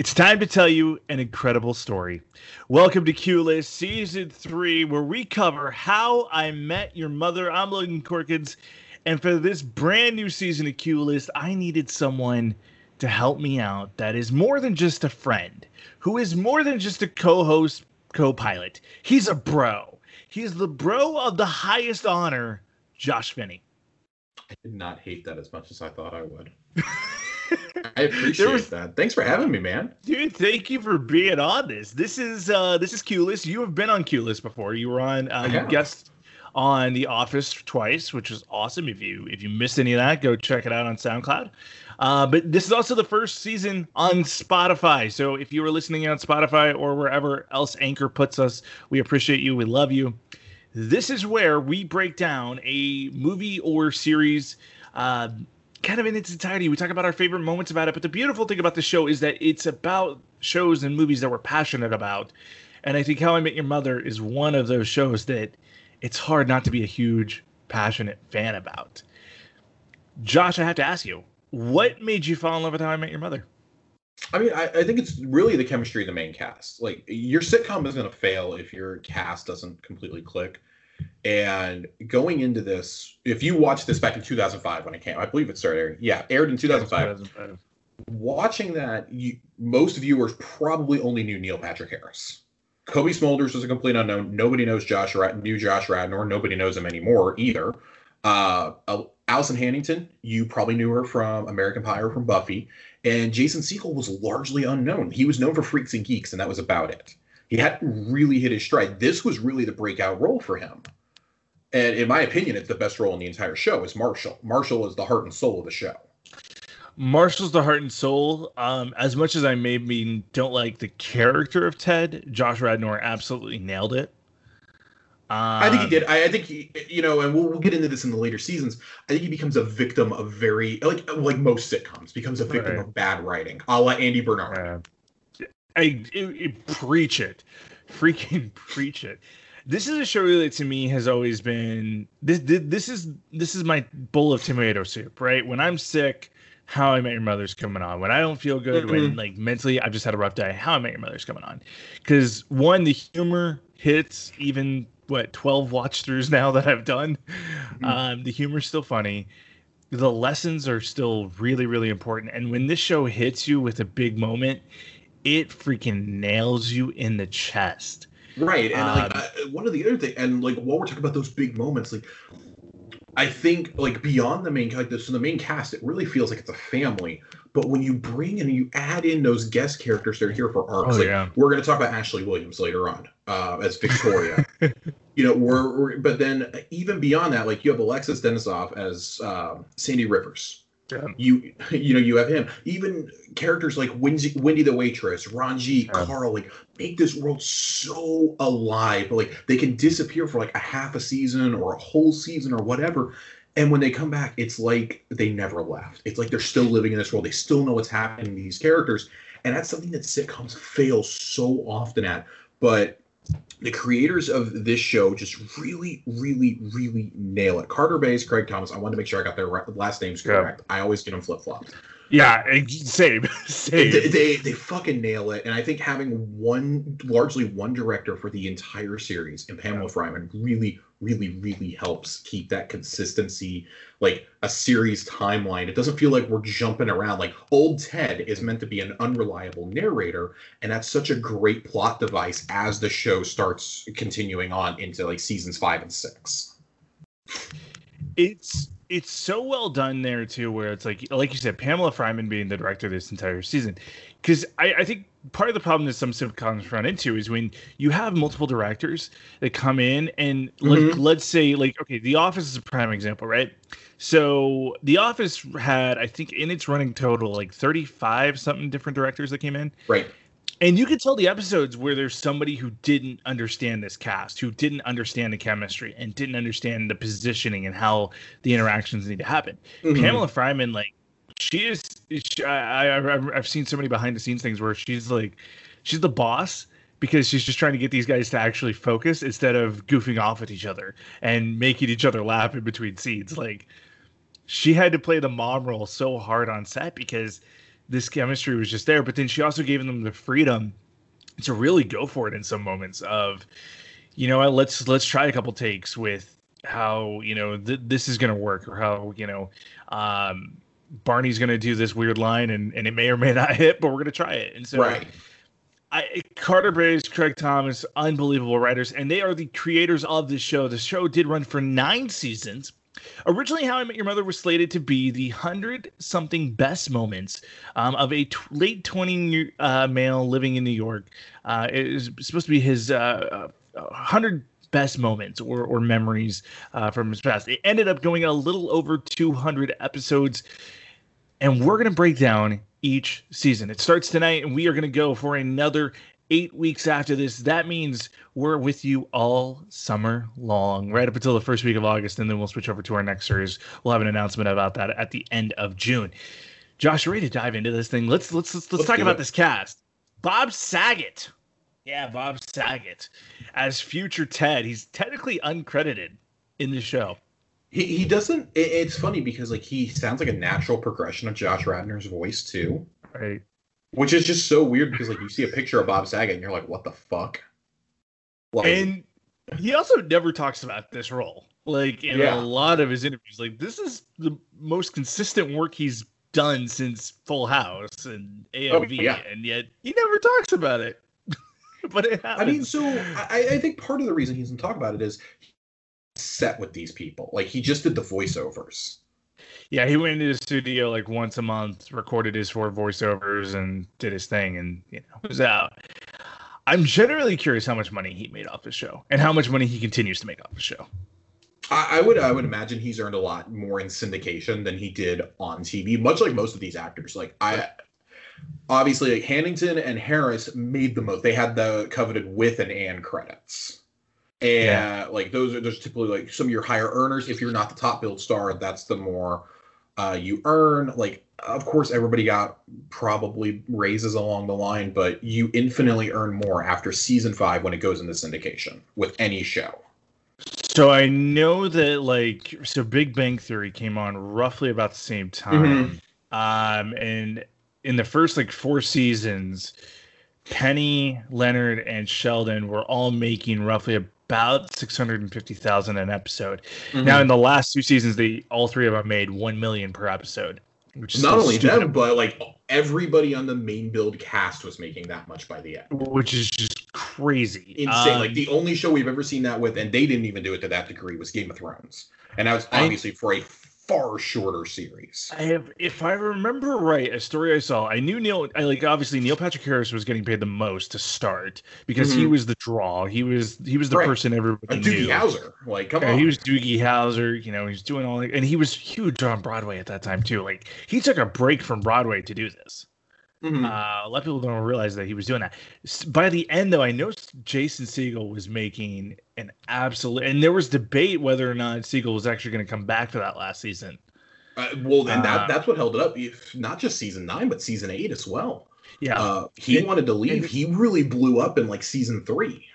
It's time to tell you an incredible story. Welcome to Q List Season 3, where we cover how I met your mother. I'm Logan Corkins, and for this brand new season of Q List, I needed someone to help me out that is more than just a friend, who is more than just a co host, co pilot. He's a bro. He's the bro of the highest honor, Josh Finney. I did not hate that as much as I thought I would. I appreciate was, that. Thanks for having me, man. Dude, thank you for being on this. This is uh this is Q List. You have been on Q List before. You were on uh, you guest on The Office twice, which was awesome. If you if you missed any of that, go check it out on SoundCloud. Uh, but this is also the first season on Spotify. So if you were listening on Spotify or wherever else Anchor puts us, we appreciate you. We love you. This is where we break down a movie or series uh, kind of in its entirety. We talk about our favorite moments about it, but the beautiful thing about the show is that it's about shows and movies that we're passionate about. And I think How I Met Your Mother is one of those shows that it's hard not to be a huge, passionate fan about. Josh, I have to ask you, what made you fall in love with How I Met Your Mother? I mean, I, I think it's really the chemistry of the main cast. Like, your sitcom is going to fail if your cast doesn't completely click. And going into this, if you watched this back in 2005 when it came, I believe it started. Yeah, aired in 2005. 2005. Watching that, you, most viewers probably only knew Neil Patrick Harris. Cobie Smulders was a complete unknown. Nobody knows Josh knew Josh Radnor. Nobody knows him anymore either. Uh, Alyson Hannigan, you probably knew her from American Pie or from Buffy. And Jason Segel was largely unknown. He was known for Freaks and Geeks, and that was about it. He hadn't really hit his stride. This was really the breakout role for him and in my opinion, it's the best role in the entire show. Is Marshall? Marshall is the heart and soul of the show. Marshall's the heart and soul. Um, as much as I maybe don't like the character of Ted, Josh Radnor absolutely nailed it. Um, I think he did. I, I, think he, you know, and we'll, we'll get into this in the later seasons. I think he becomes a victim of very like like most sitcoms becomes a victim right. of bad writing, a la Andy Bernard. I, I, I preach it, freaking preach it. This is a show that to me has always been this this is this is my bowl of tomato soup right? When i'm sick how i met your mother's coming on. When i don't feel good mm-hmm. when like mentally i've just had a rough day how i met your mother's coming on. Because one the humor hits even what 12 watch throughs now that i've done. Mm-hmm. um, the humor's still funny. The lessons are still really really important. And when this show hits you with a big moment it freaking nails you in the chest Right, and um, like I, one of the other thing, and like while we're talking about those big moments, like I think like beyond the main like this, so the main cast, it really feels like it's a family. But when you bring and you add in those guest characters that are here for arcs, oh, like yeah. we're going to talk about Ashley Williams later on uh, as Victoria. you know, we're, we're, but then even beyond that, like you have Alexis Denisof as um, Sandy Rivers. Yeah. You you know you have him. Even characters like Wendy, Wendy the waitress, Ranji, yeah. Carl, like make this world so alive. But Like they can disappear for like a half a season or a whole season or whatever, and when they come back, it's like they never left. It's like they're still living in this world. They still know what's happening to these characters, and that's something that sitcoms fail so often at. But the creators of this show just really, really, really nail it. Carter Bays, Craig Thomas. I wanted to make sure I got their last names correct. Yeah. I always get them flip flopped. Yeah, same, same. They, they, they fucking nail it, and I think having one largely one director for the entire series and Pamela yeah. Fryman really, really, really helps keep that consistency, like a series timeline. It doesn't feel like we're jumping around. Like old Ted is meant to be an unreliable narrator, and that's such a great plot device as the show starts continuing on into like seasons five and six. It's it's so well done there too, where it's like like you said, Pamela Fryman being the director this entire season. Because I, I think part of the problem that some sitcoms run into is when you have multiple directors that come in and mm-hmm. let, us say like okay, The Office is a prime example, right? So The Office had I think in its running total like thirty five something different directors that came in. Right and you could tell the episodes where there's somebody who didn't understand this cast, who didn't understand the chemistry and didn't understand the positioning and how the interactions need to happen. Mm-hmm. Pamela Fryman, like, she is. She, I, I, I've seen so many behind the scenes things where she's like, she's the boss because she's just trying to get these guys to actually focus instead of goofing off at each other and making each other laugh in between scenes. Like, she had to play the mom role so hard on set because this chemistry was just there. But then she also gave them the freedom to really go for it in some moments of, you know, let's let's try a couple takes with how you know th- this is going to work or how you know um, Barney's going to do this weird line and and it may or may not hit, but we're going to try it. And so. Right. I, Carter Bays, Craig Thomas, unbelievable writers, and they are the creators of this show. The show did run for nine seasons. Originally, How I Met Your Mother was slated to be the hundred something best moments um, of a t- late 20 uh, male living in New York. Uh, was supposed to be his uh, 100 best moments or, or memories uh, from his past. It ended up going a little over 200 episodes, and we're going to break down each season. It starts tonight, and we are going to go for another eight weeks after this. That means we're with you all summer long, right up until the first week of August, and then we'll switch over to our next series. We'll have an announcement about that at the end of June. Josh, ready to dive into this thing? Let's let's let's, let's, let's talk about it. this cast. Bob Saget. Yeah, Bob Saget as future Ted. He's technically uncredited in the show. He, he doesn't. It, it's funny because like he sounds like a natural progression of Josh Radnor's voice too. Right. Which is just so weird because like you see a picture of Bob Saget and you're like, what the fuck? Like, and he also never talks about this role. Like in yeah. a lot of his interviews, like this is the most consistent work he's done since Full House and AFV, oh, yeah. and yet he never talks about it. but it happens. I mean, so I, I think part of the reason he doesn't talk about it is set with these people. Like he just did the voiceovers. Yeah, he went into the studio like once a month, recorded his four voiceovers, and did his thing, and you know was out. I'm generally curious how much money he made off the show, and how much money he continues to make off the show. I, I would I would imagine he's earned a lot more in syndication than he did on TV. Much like most of these actors, like I obviously like Hannigan and Harris made the most. They had the coveted with and and credits. And yeah. like those are those typically like some of your higher earners. If you're not the top build star, that's the more uh, you earn. Like of course everybody got probably raises along the line, but you infinitely earn more after season five when it goes into syndication with any show. So I know that like so Big Bang Theory came on roughly about the same time. Mm-hmm. Um and in the first like four seasons, Penny, Leonard, and Sheldon were all making roughly about six hundred and fifty thousand an episode. Mm-hmm. Now, in the last two seasons, they all three of them made one million per episode. Which is not only stupid. them, but like everybody on the main build cast was making that much by the end, which is just crazy, insane. Um, like the only show we've ever seen that with, and they didn't even do it to that degree, was Game of Thrones, and that was obviously I, for a far shorter series. I have, if I remember right, a story I saw. I knew Neil. I like obviously Neil Patrick Harris was getting paid the most to start because mm-hmm. he was the draw. He was he was the right. person everybody like Doogie Howser. Like come yeah, on, he was Doogie Howser. You know, he's doing all, and he was huge on Broadway at that time too. Like he took a break from Broadway to do this. Mm-hmm. Uh, a lot of people don't realize that he was doing that. By the end, though, I know Jason Segel was making an absolute, and there was debate whether or not Segel was actually going to come back for that last season. Uh, well, and that, uh, that's what held it up. Not just season nine, but season eight as well. Yeah, uh, he and, wanted to leave. He really blew up in like season three.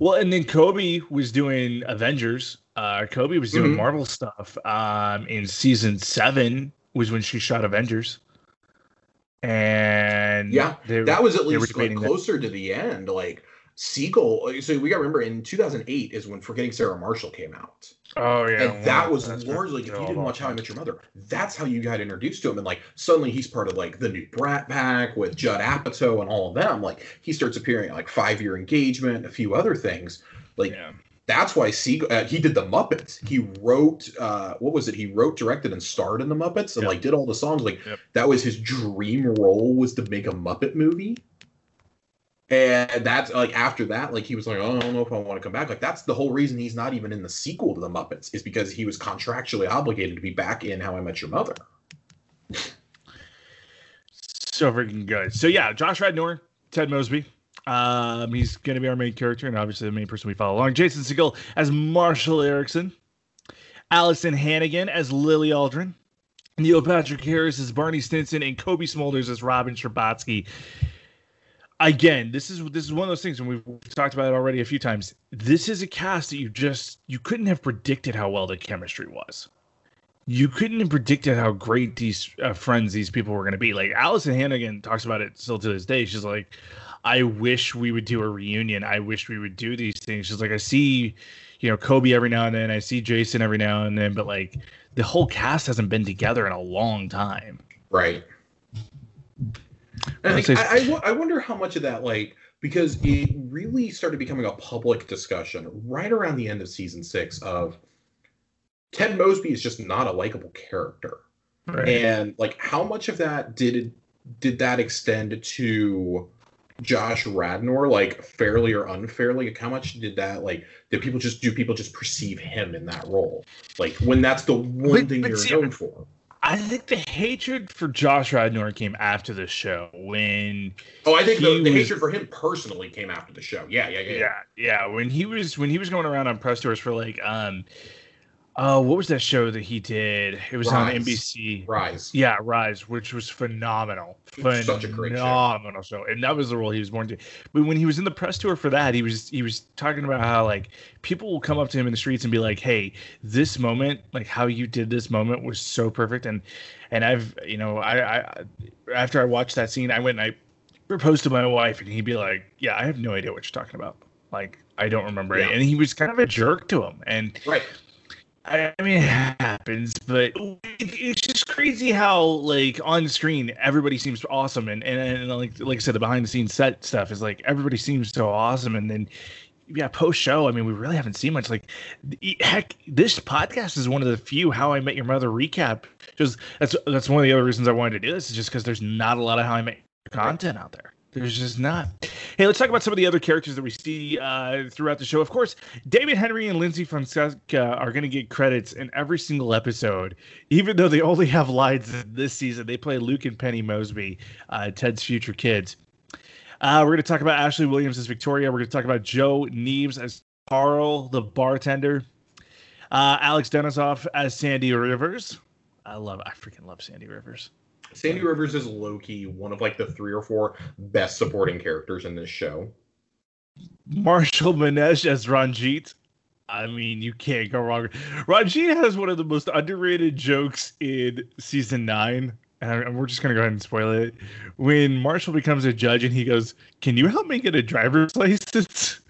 Well, and then Cobie was doing Avengers. Uh, Cobie was doing mm-hmm. Marvel stuff. Um, in season seven was when she shot Avengers and yeah, they, that was at least like closer that. to the end. Like Segel, so we got to remember in 2008 is when Forgetting Sarah Marshall came out. Oh yeah, and that was largely if you didn't watch How I Met Your Mother, that's how you got introduced to him, and like suddenly he's part of like the new Brat Pack with Judd Apatow and all of them. Like he starts appearing at like Five Year Engagement, a few other things. Like yeah that's why Segel uh, he did the Muppets. He wrote uh, what was it? He wrote, directed, and starred in the Muppets, and yep. like did all the songs. Like yep. that was his dream role was to make a Muppet movie. And that's like after that, like he was like, oh, I don't know if I want to come back. Like that's the whole reason he's not even in the sequel to the Muppets is because he was contractually obligated to be back in How I Met Your Mother. so freaking good. So yeah, Josh Radnor, Ted Mosby, um, he's going to be our main character, and obviously the main person we follow along. Jason Segel as Marshall Eriksen, Alyson Hannigan as Lily Aldrin, Neil Patrick Harris as Barney Stinson, and Cobie Smulders as Robin Scherbatsky. Again, this is this is one of those things, and we've talked about it already a few times. This is a cast that you just you couldn't have predicted how well the chemistry was. you couldn't have predicted how great these uh, friends these people were going to be. Like Alyson Hannigan talks about it still to this day. She's like, I wish we would do a reunion. I wish we would do these things. Just like, I see, you know, Cobie every now and then. I see Jason every now and then, but like the whole cast hasn't been together in a long time. Right. I, think, I, I, I wonder how much of that, like, because it really started becoming a public discussion right around the end of season six of Ted Mosby is just not a likable character. Right. And like how much of that did did that extend to Josh Radnor, like fairly or unfairly? Like how much did that like did people just do people just perceive him in that role? Like when that's the one but, thing but you're see, known for. I think the hatred for Josh Radnor came after the show when. Oh, I think the, the was, hatred for him personally came after the show. Yeah, yeah, yeah, yeah, yeah. When he was when he was going around on press tours for like um Oh, what was that show that he did? It was Rise. on NBC. Rise. Yeah, Rise, which was phenomenal. Such a great phenomenal show. show. And that was the role he was born to. But when he was in the press tour for that, he was he was talking about how like people will come up to him in the streets and be like, "Hey, this moment, like how you did this moment was so perfect." And and I've you know I, I after I watched that scene, I went and I proposed to my wife, and he'd be like, "Yeah, I have no idea what you're talking about." Like I don't remember yeah. it. And he was kind of a jerk to him. And right I mean, it happens, but it's just crazy how like on screen everybody seems awesome, and, and and like like I said, the behind the scenes set stuff is like everybody seems so awesome, and then yeah, post show. I mean, we really haven't seen much. Like, heck, this podcast is one of the few How I Met Your Mother recap. Just that's that's one of the other reasons I wanted to do this is just because there's not a lot of How I Met content out there. There's just not. Hey, let's talk about some of the other characters that we see uh, throughout the show. Of course, David Henry and Lyndsy Fonseca are going to get credits in every single episode, even though they only have lines this season. They play Luke and Penny Mosby, uh, Ted's future kids. Uh, we're going to talk about Ashley Williams as Victoria. We're going to talk about Joe Nieves as Carl, the bartender. Uh, Alex Denisof as Sandy Rivers. I love, I freaking love Sandy Rivers. Sandy Rivers is Loki, one of like the three or four best supporting characters in this show. Marshall Manesh as Ranjit. I mean, you can't go wrong. Ranjit has one of the most underrated jokes in season nine. And we're just gonna go ahead and spoil it. When Marshall becomes a judge and he goes, "Can you help me get a driver's license?"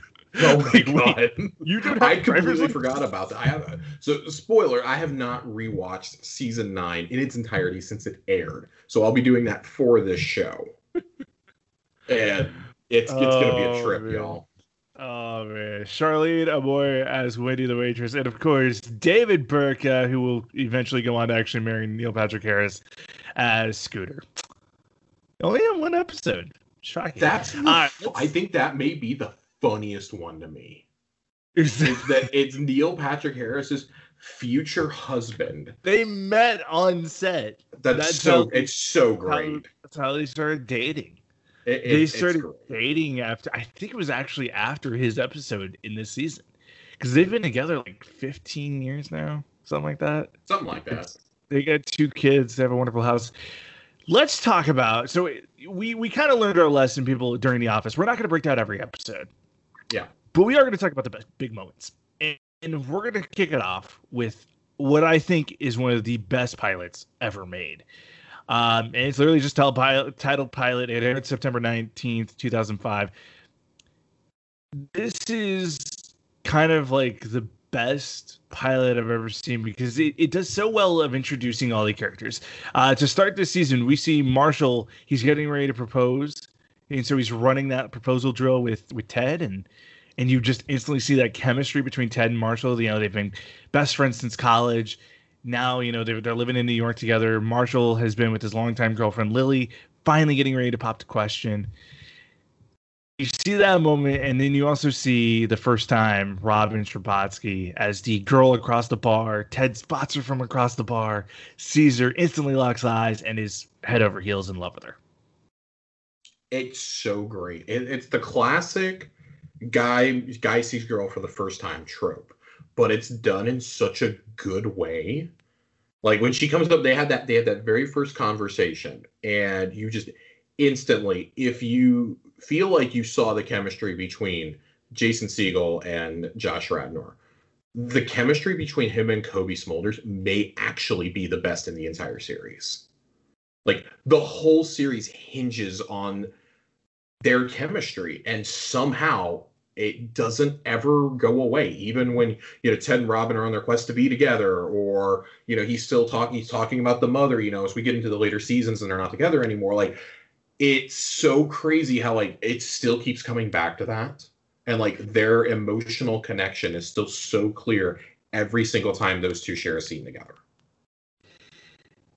Oh my god! you don't I completely forgot about that. I have so spoiler. I have not rewatched season nine in its entirety since it aired. So I'll be doing that for this show, and it's it's oh, gonna be a trip, man. y'all. Oh man, Charlene Amoia as Wendy the waitress, and of course David Burtka, uh, who will eventually go on to actually marry Neil Patrick Harris as Scooter. Only in one episode. Shocking. That's uh, I think that may be the funniest one to me. Is that it's Neil Patrick Harris's future husband. They met on set. That's, that's so. How, it's so great. How, that's how they started dating. It, it, they started dating after. I think it was actually after his episode in this season, because they've been together like 15 years now, something like that. Something like that. They got two kids. They have a wonderful house. Let's talk about. So we we kind of learned our lesson, people, during the office. We're not going to break down every episode. Yeah. But we are going to talk about the best, big moments. And, and we're going to kick it off with what I think is one of the best pilots ever made. Um, and it's literally just titled pilot, titled pilot. It aired September 19th, 2005. This is kind of like the best pilot I've ever seen because it, it does so well of introducing all the characters. Uh, to start this season, we see Marshall. He's getting ready to propose and so he's running that proposal drill with with Ted and and you just instantly see that chemistry between Ted and Marshall. You know, they've been best friends since college. Now, you know, they're, they're living in New York together. Marshall has been with his longtime girlfriend, Lily, finally getting ready to pop the question. You see that moment, and then you also see the first time Robin Scherbatsky as the girl across the bar. Ted spots her from across the bar, sees her, instantly locks eyes, and is head over heels in love with her. It's so great. It, it's the classic guy guy sees girl for the first time trope, but it's done in such a good way. Like when she comes up, they had that they had that very first conversation, and you just instantly, if you feel like you saw the chemistry between Jason Segel and Josh Radnor, the chemistry between him and Cobie Smulders may actually be the best in the entire series. Like the whole series hinges on their chemistry, and somehow it doesn't ever go away. Even when you know Ted and Robin are on their quest to be together, or you know he's still talking, he's talking about the mother. You know, as we get into the later seasons and they're not together anymore, like it's so crazy how like it still keeps coming back to that and like their emotional connection is still so clear every single time those two share a scene together.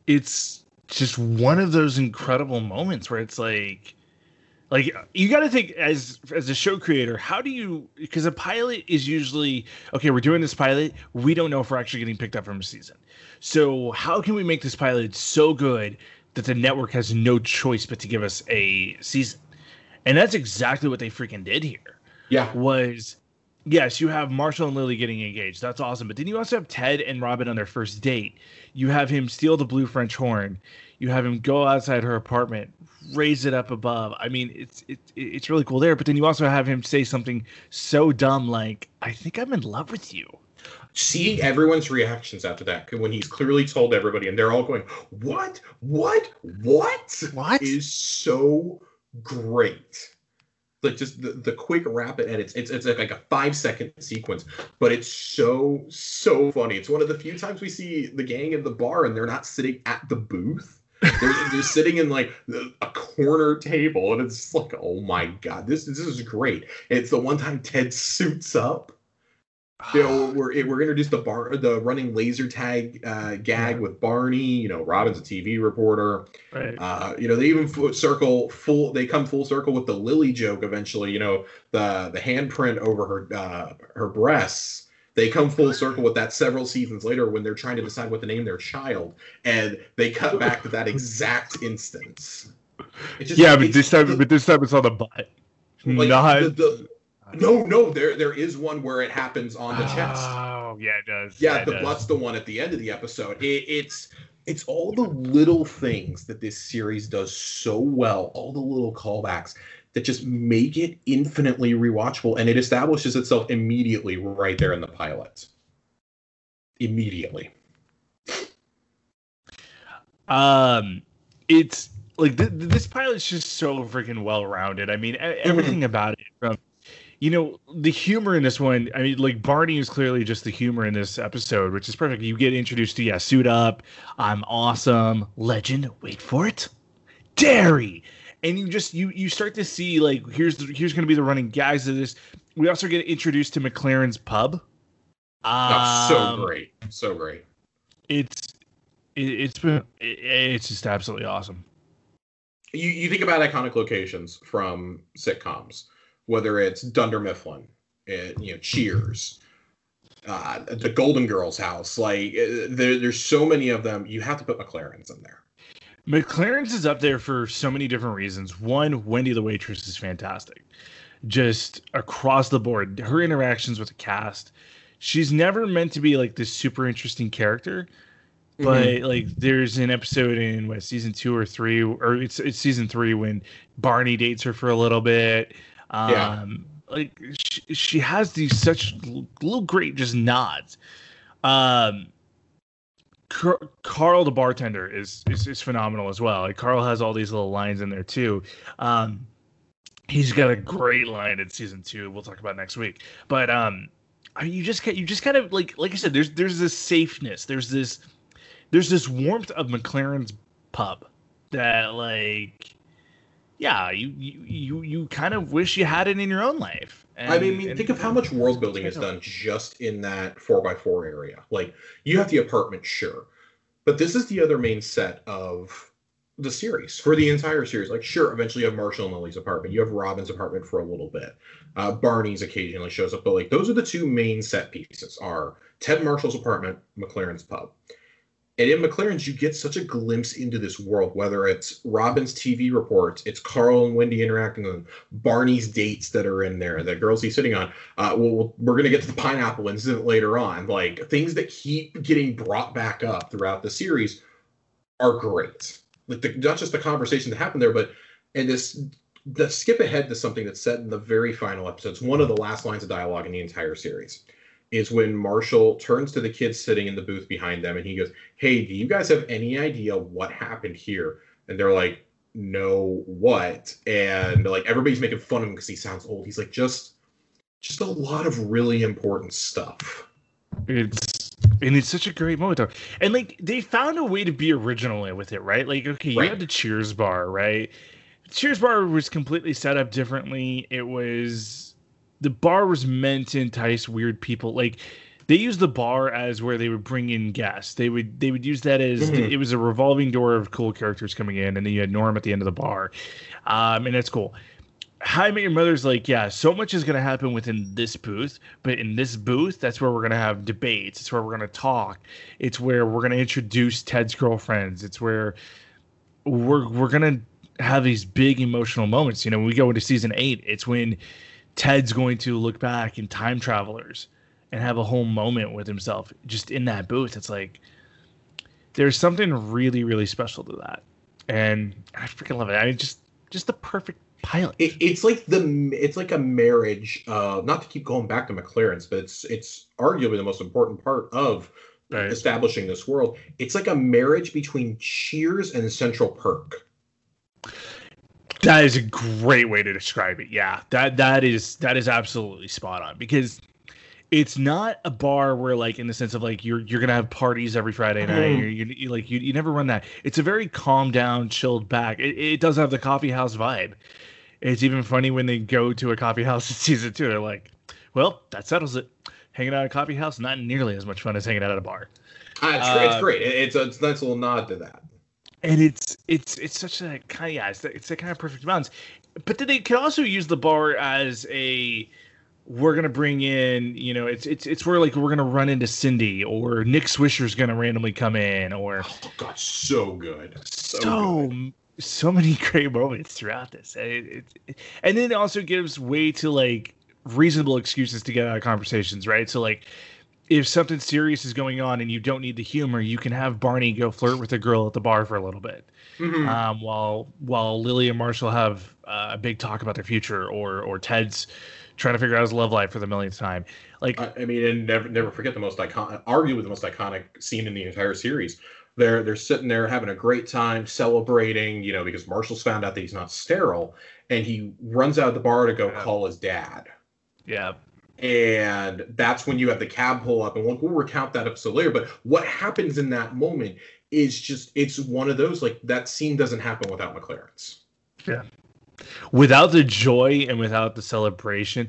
It's just one of those incredible moments where it's like like you got to think as as a show creator how do you because a pilot is usually okay we're doing this pilot we don't know if we're actually getting picked up from a season so how can we make this pilot so good that the network has no choice but to give us a season and that's exactly what they freaking did here yeah. Was yes, you have Marshall and Lily getting engaged. That's awesome. But then you also have Ted and Robin on their first date. You have him steal the blue French horn. You have him go outside her apartment, raise it up above. I mean, it's it's it's really cool there. But then you also have him say something so dumb like, "I think I'm in love with you." Seeing everyone's reactions after that, when he's clearly told everybody, and they're all going, "What? What? What? What?" is so great like just the, the quick rapid edits it's it's like, like a five second sequence but it's so so funny it's one of the few times we see the gang in the bar and they're not sitting at the booth they're, they're sitting in like a corner table and it's like oh my god this this is great it's the one time ted suits up you know, we're we're introduced the bar the running laser tag uh, gag yeah. with Barney. You know, Robin's a TV reporter. Right. Uh, you know, they even circle full. They come full circle with the Lily joke. Eventually, you know, the the handprint over her uh, her breasts. They come full circle with that several seasons later when they're trying to decide what to name their child, and they cut back to that exact instance. Just, yeah, but this time, the, but this time it's on the butt. Like, Not the, the, no, no, there there is one where it happens on the chest. Oh, yeah, it does. Yeah, yeah the does. butt's the one at the end of the episode. It, it's it's all the little things that this series does so well, all the little callbacks that just make it infinitely rewatchable, and it establishes itself immediately right there in the pilot. Immediately. Um, it's like th- this pilot's just so freaking well rounded. I mean, everything about it from you know the humor in this one i mean like barney is clearly just the humor in this episode which is perfect you get introduced to yeah suit up i'm awesome legend wait for it dary and you just you you start to see like here's the, here's going to be the running gags of this we also get introduced to MacLaren's pub um, so great so great it's it, has been it, it's just absolutely awesome you, you think about iconic locations from sitcoms whether it's Dunder Mifflin, it, you know, Cheers, uh, the Golden Girls house. Like uh, there, there's so many of them. You have to put MacLaren's in there. MacLaren's is up there for so many different reasons. One, Wendy the waitress is fantastic, just across the board. Her interactions with the cast, she's never meant to be like this super interesting character, but mm-hmm. like there's an episode in what season two or three, or it's it's season three when Barney dates her for a little bit. Um, yeah. Like she, she has these such little great just nods. Um, Carl the bartender is, is is phenomenal as well. Like Carl has all these little lines in there too. Um, he's got a great line in season two. We'll talk about next week. But um, you just you just kind of like like I said, there's there's this safeness. There's this there's this warmth of MacLaren's pub that like yeah, you you you, you kind of wish you had it in your own life. And, I mean, think of how much world building is done just in that four by four area. Like you have the apartment, sure, but this is the other main set of the series for the entire series. Like, sure, eventually you have Marshall and Lily's apartment. You have Robin's apartment for a little bit. Uh, Barney's occasionally shows up, but like those are the two main set pieces: are Ted Marshall's apartment, MacLaren's pub. And in MacLaren's, you get such a glimpse into this world, whether it's Robin's TV reports, it's Carl and Wendy interacting on Barney's dates that are in there, the girls he's sitting on. Uh, well, we're going to get to the pineapple incident later on. Like things that keep getting brought back up throughout the series are great. Like the, not just the conversation that happened there, but and this the skip ahead to something that's said in the very final episode. It's one of the last lines of dialogue in the entire series. Is when Marshall turns to the kids sitting in the booth behind them and he goes, Hey, do you guys have any idea what happened here? And they're like, No, what? And like everybody's making fun of him because he sounds old. He's like, just just a lot of really important stuff. It's and it's such a great moment though. And like they found a way to be original with it, right? Like, okay, you right. had the Cheers bar, right? Cheers bar was completely set up differently. It was the bar was meant to entice weird people. Like they used the bar as where they would bring in guests. They would they would use that as mm-hmm. it was a revolving door of cool characters coming in, and then you had Norm at the end of the bar, um, and that's cool. How I Met Your Mother's like, yeah, so much is going to happen within this booth, but in this booth, that's where we're going to have debates. It's where we're going to talk. It's where we're going to introduce Ted's girlfriends. It's where we're we're going to have these big emotional moments. You know, when we go into season eight, it's when Ted's going to look back in Time Travelers and have a whole moment with himself just in that booth. It's like there's something really, really special to that, and I freaking love it. I mean, just just the perfect pilot. It, it's like the it's like a marriage. Uh, not to keep going back to MacLaren's, but it's it's arguably the most important part of right. establishing this world. It's like a marriage between Cheers and Central Perk. That is a great way to describe it. Yeah, that that is that is absolutely spot on because it's not a bar where like in the sense of like you're you're gonna have parties every Friday night. Mm-hmm. You, you, like you, you never run that. It's a very calm down, chilled back. It, it does have the coffee house vibe. It's even funny when they go to a coffee house in season two. They're like, "Well, that settles it. Hanging out at a coffee house not nearly as much fun as hanging out at a bar." Uh, it's, uh, it's great. It's a, it's a nice little nod to that and it's it's it's such a kind of yeah, it's, it's a kind of perfect balance. But then they can also use the bar as a we're gonna bring in, you know, it's it's it's where like we're gonna run into Cindy or Nick Swisher's gonna randomly come in or oh god, so good, so so, good. so many great moments throughout this, it, it, it, and then it also gives way to like reasonable excuses to get out of conversations, right? So like if something serious is going on and you don't need the humor, you can have Barney go flirt with a girl at the bar for a little bit, mm-hmm. um, while while Lily and Marshall have uh, a big talk about their future, or or Ted's trying to figure out his love life for the millionth time. Like, I, I mean, and never never forget the most iconic, arguably the most iconic scene in the entire series. They're they're sitting there having a great time, celebrating, you know, because Marshall's found out that he's not sterile, and he runs out of the bar to go yeah. call his dad. Yeah and that's when you have the cab pull up and we'll, we'll recount that episode later but what happens in that moment is just it's one of those like that scene doesn't happen without MacLaren's yeah without the joy and without the celebration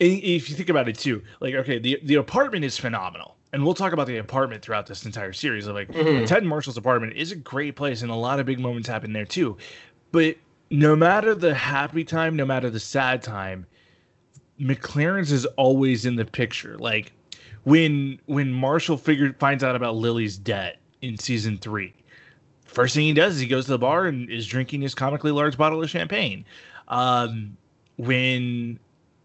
if you think about it too like okay the the apartment is phenomenal and we'll talk about the apartment throughout this entire series of like mm-hmm. ted marshall's apartment is a great place and a lot of big moments happen there too but no matter the happy time no matter the sad time MacLaren's is always in the picture. Like when when Marshall figured finds out about Lily's debt in season three, first thing he does is he goes to the bar and is drinking his comically large bottle of champagne. Um, when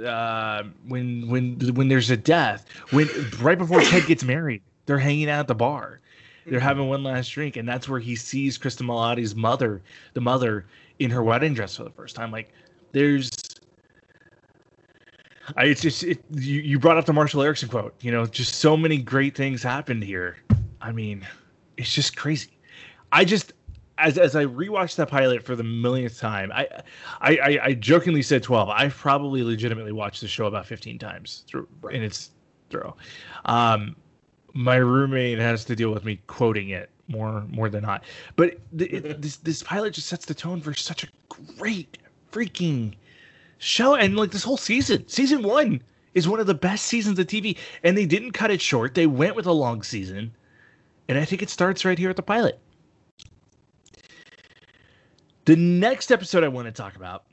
uh, when when when there's a death, when right before Ted gets married, they're hanging out at the bar. They're having one last drink, and that's where he sees Cristin Milioti's mother, the mother, in her wedding dress for the first time. Like, there's I, it's just it, you, you brought up the Marshall Eriksen quote. You know, just so many great things happened here. I mean, it's just crazy. I just as as I rewatched that pilot for the millionth time, I I, I, I jokingly said twelve. I've probably legitimately watched the show about fifteen times through in its throw. Um, my roommate has to deal with me quoting it more more than not. But the, it, this this pilot just sets the tone for such a great freaking show and like this whole season season one is one of the best seasons of tv and they didn't cut it short they went with a long season and i think it starts right here at the pilot the next episode i want to talk about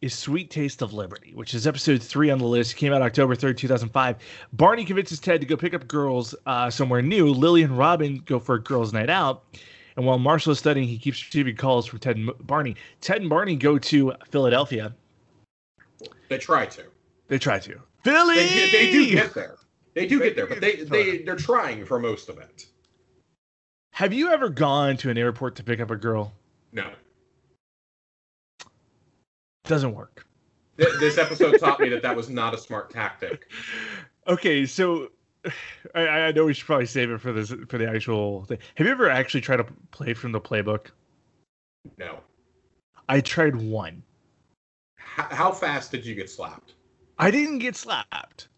is Sweet Taste of Liberty, which is episode three on the list. Came out October 3rd, 2005. Barney convinces Ted to go pick up girls uh, somewhere new. Lily and Robin go for a girls' night out. And while Marshall is studying, he keeps receiving calls from Ted and Barney. Ted and Barney go to Philadelphia they try to. They try to. Philly. They, they do get there. They do get there, but they they they're trying for most of it. Have you ever gone to an airport to pick up a girl? No. Doesn't work. This episode taught me that that was not a smart tactic. Okay, so I, I know we should probably save it for this for the actual thing. Have you ever actually tried to play from the playbook? No. I tried one. How fast did you get slapped? I didn't get slapped.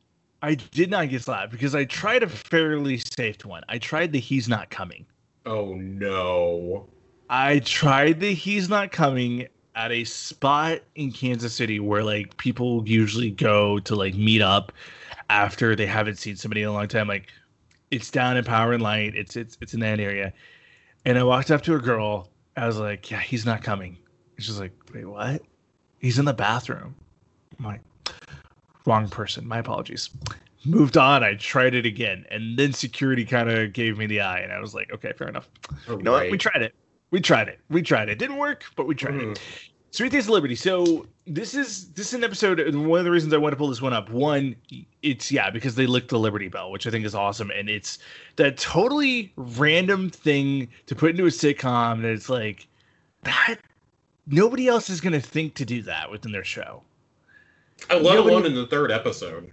I did not get slapped because I tried a fairly safe one. I tried the he's not coming. Oh no. I tried the he's not coming at a spot in Kansas City where like people usually go to like meet up after they haven't seen somebody in a long time. Like it's down in Power and Light. It's it's it's in that area. And I walked up to a girl. I was like, "Yeah, he's not coming." she's like, "Wait, what?" He's in the bathroom. I'm like, wrong person. My apologies. Moved on. I tried it again, and then security kind of gave me the eye, and I was like, "Okay, fair enough." You know right. what? We tried it. We tried it. We tried it. Didn't work, but we tried mm. it. Sweet Taste of Liberty. So this is this is an episode, and one of the reasons I want to pull this one up. One, it's yeah because they licked the Liberty Bell, which I think is awesome, and it's that totally random thing to put into a sitcom that it's like that. Nobody else is going to think to do that within their show. Uh, let Nobody, alone in the third episode.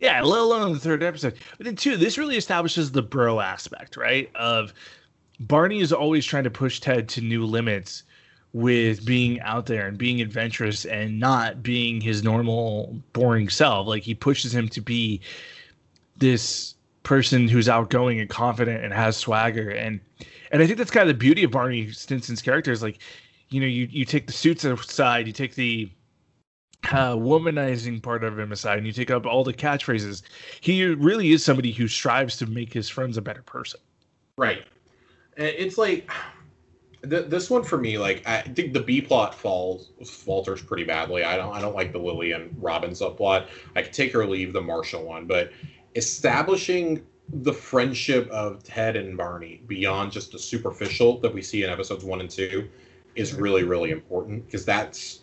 Yeah, let alone in the third episode. But then two, this really establishes the bro aspect, right? Of Barney is always trying to push Ted to new limits with being out there and being adventurous and not being his normal boring self. Like he pushes him to be this person who's outgoing and confident and has swagger and and I think that's kind of the beauty of Barney Stinson's character is like, you know, you you take the suits aside, you take the uh, womanizing part of him aside, and you take up all the catchphrases. He really is somebody who strives to make his friends a better person. Right. It's like th- this one for me. Like I think the B plot falls falters pretty badly. I don't I don't like the Lily and Robin subplot. I could take or leave the Marshall one, but establishing the friendship of Ted and Barney beyond just the superficial that we see in episodes one and two is really really important because that's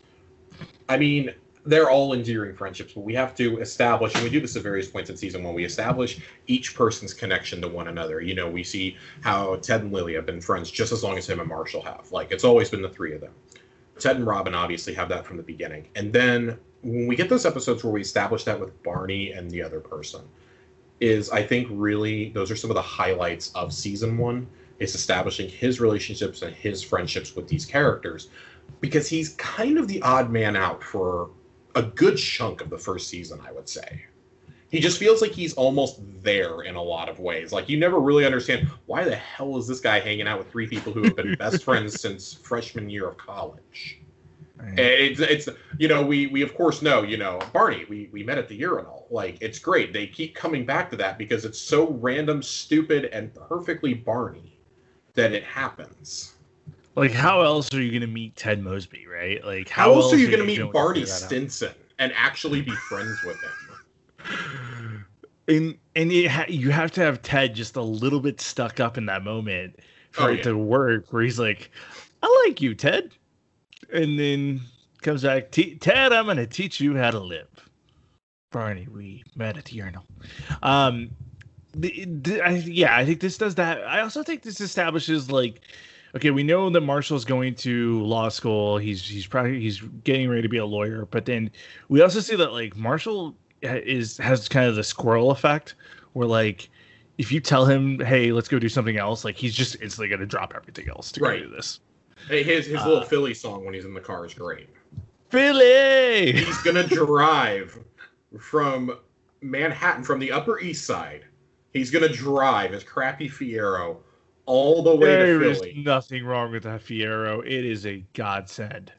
I mean they're all endearing friendships, but we have to establish, and we do this at various points in season one, we establish each person's connection to one another. You know, we see how Ted and Lily have been friends just as long as him and Marshall have. Like, it's always been the three of them. Ted and Robin obviously have that from the beginning. And then when we get those episodes where we establish that with Barney and the other person, is I think really those are some of the highlights of season one is establishing his relationships and his friendships with these characters because he's kind of the odd man out for a good chunk of the first season, I would say. He just feels like he's almost there in a lot of ways. Like you never really understand why the hell is this guy hanging out with three people who have been best friends since freshman year of college. Right. Eh, it's it's you know we we of course know you know Barney we we met at the urinal like it's great they keep coming back to that because it's so random stupid and perfectly Barney that it happens. Like, how else are you going to meet Ted Mosby, right? Like, how, how else, else, are you, going to meet Barney Stinson and actually be friends with him? And and you, ha- you have to have Ted just a little bit stuck up in that moment for oh, it yeah. to work. Where he's like, "I like you, Ted," and then comes back, Ted, I'm going to teach you how to live. Barney, we met at the urinal. Um, the, the, I, yeah, I think this does that. I also think this establishes like okay, we know that Marshall's going to law school. He's he's probably he's getting ready to be a lawyer, but then we also see that like Marshall is has kind of the squirrel effect, where like if you tell him, hey, let's go do something else, like he's just instantly going to drop everything else to right. go do this. Hey, his his uh, little Philly song when he's in the car is great. Philly. He's gonna drive from Manhattan, from the Upper East Side. He's gonna drive his crappy Fiero all the way there to Philly. There is nothing wrong with that Fiero. It is a godsend.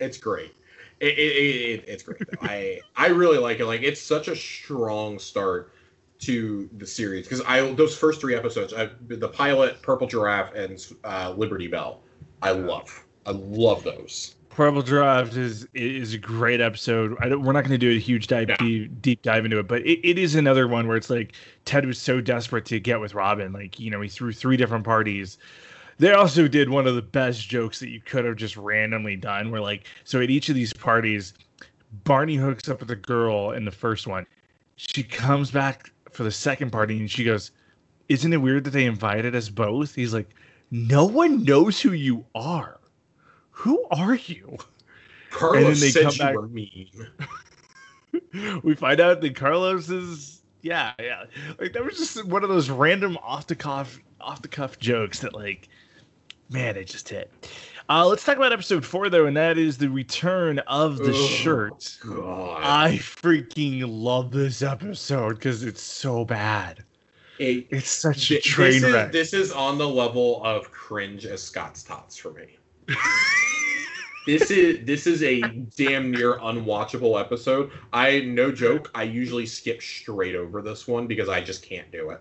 It's great. It, it, it, it's great. I I really like it. Like it's such a strong start to the series because I those first three episodes, I, the pilot, Purple Giraffe, and uh, Liberty Bell, I love. I love those. Purple Giraffe is is a great episode. I don't, we're not going to do a huge dive, yeah. deep, deep dive into it, but it, it is another one where it's like Ted was so desperate to get with Robin, like you know he threw three different parties. They also did one of the best jokes that you could have just randomly done, where like so at each of these parties, Barney hooks up with a girl in the first one. She comes back for the second party and she goes, "Isn't it weird that they invited us both?" He's like, "No one knows who you are." Who are you? Carlos and said come you back, were mean. we find out that Carlos is yeah, yeah. Like that was just one of those random off the cuff off the cuff jokes that like man, it just hit. Uh, let's talk about episode four though, and that is the return of the oh, shirt. God. I freaking love this episode because it's so bad. It, it's such a train this wreck. Is, this is on the level of cringe as Scott's tots for me. This is this is a damn near unwatchable episode. I no joke. I usually skip straight over this one because I just can't do it.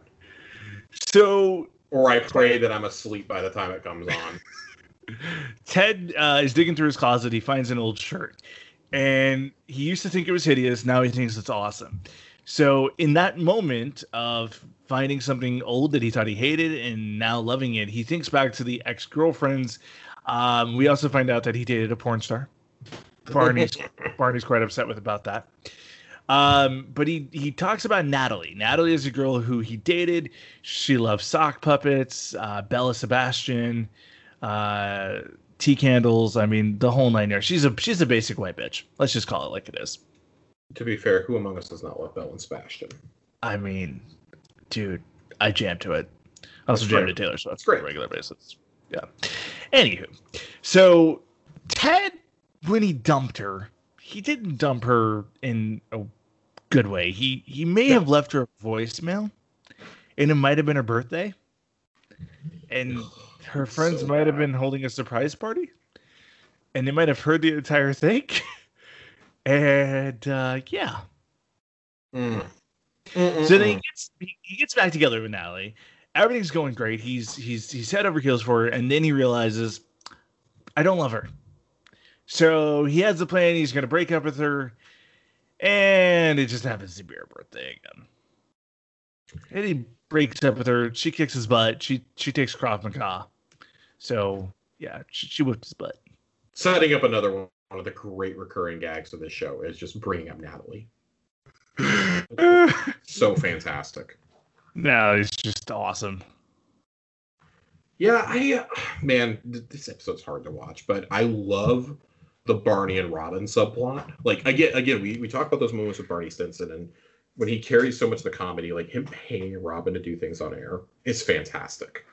So, or I pray that I'm asleep by the time it comes on. Ted uh, is digging through his closet. He finds an old shirt, and he used to think it was hideous. Now he thinks it's awesome. So, in that moment of finding something old that he thought he hated and now loving it, he thinks back to the ex girlfriends. Um, we also find out that he dated a porn star. Barney's Barney's quite upset with about that. Um, but he he talks about Natalie. Natalie is a girl who he dated. She loves sock puppets, uh, Bella Sebastian uh, tea candles. I mean, the whole nine yards. She's a she's a basic white bitch. Let's just call it like it is. To be fair, who among us does not love Belle and Sebastian? I mean, dude, I jam to it. I also jam to Taylor Swift on a regular basis. Yeah. Anywho, so Ted, when he dumped her, he didn't dump her in a good way. He he may have left her a voicemail, and it might have been her birthday, and her friends so might have been holding a surprise party, and they might have heard the entire thing. and uh, yeah. Mm. So then he gets he gets back together with Natalie. Everything's going great. He's he's he's head over heels for her, and then he realizes, I don't love her. So he has a plan. He's going to break up with her, and it just happens to be her birthday again. And he breaks up with her. She kicks his butt. She she takes Krav Maga. So yeah, she, she whipped his butt. Setting up another one, one of the great recurring gags of this show is just bringing up Natalie. so fantastic. No, it's just awesome. Yeah, I man, this episode's hard to watch, but I love the Barney and Robin subplot. Like again, again, we we talk about those moments with Barney Stinson and when he carries so much of the comedy, like him paying Robin to do things on air, is fantastic.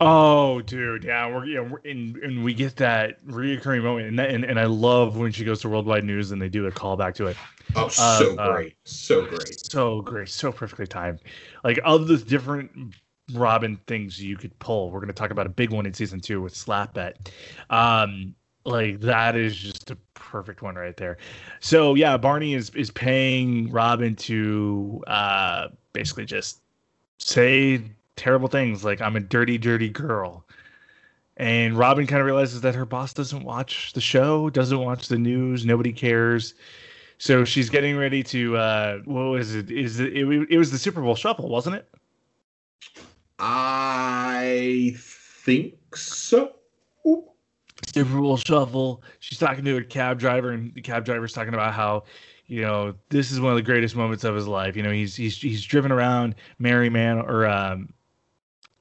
Oh, dude, yeah, we're yeah, we're, and and we get that reoccurring moment, and, that, and and I love when she goes to Worldwide News and they do a callback to it. Oh, so uh, great, uh, so great, so great, so perfectly timed. Like of the different Robin things you could pull, we're going to talk about a big one in season two with Slap Bet. Um, like that is just a perfect one right there. So yeah, Barney is is paying Robin to uh basically just say terrible things like I'm a dirty, dirty girl. And Robin kind of realizes that her boss doesn't watch the show, doesn't watch the news, nobody cares. So she's getting ready to uh what was it? Is it, it, it was the Super Bowl shuffle, wasn't it? I think so. Super Bowl shuffle. She's talking to a cab driver, and the cab driver's talking about how you know this is one of the greatest moments of his life. You know, he's he's he's driven around Merryman or um,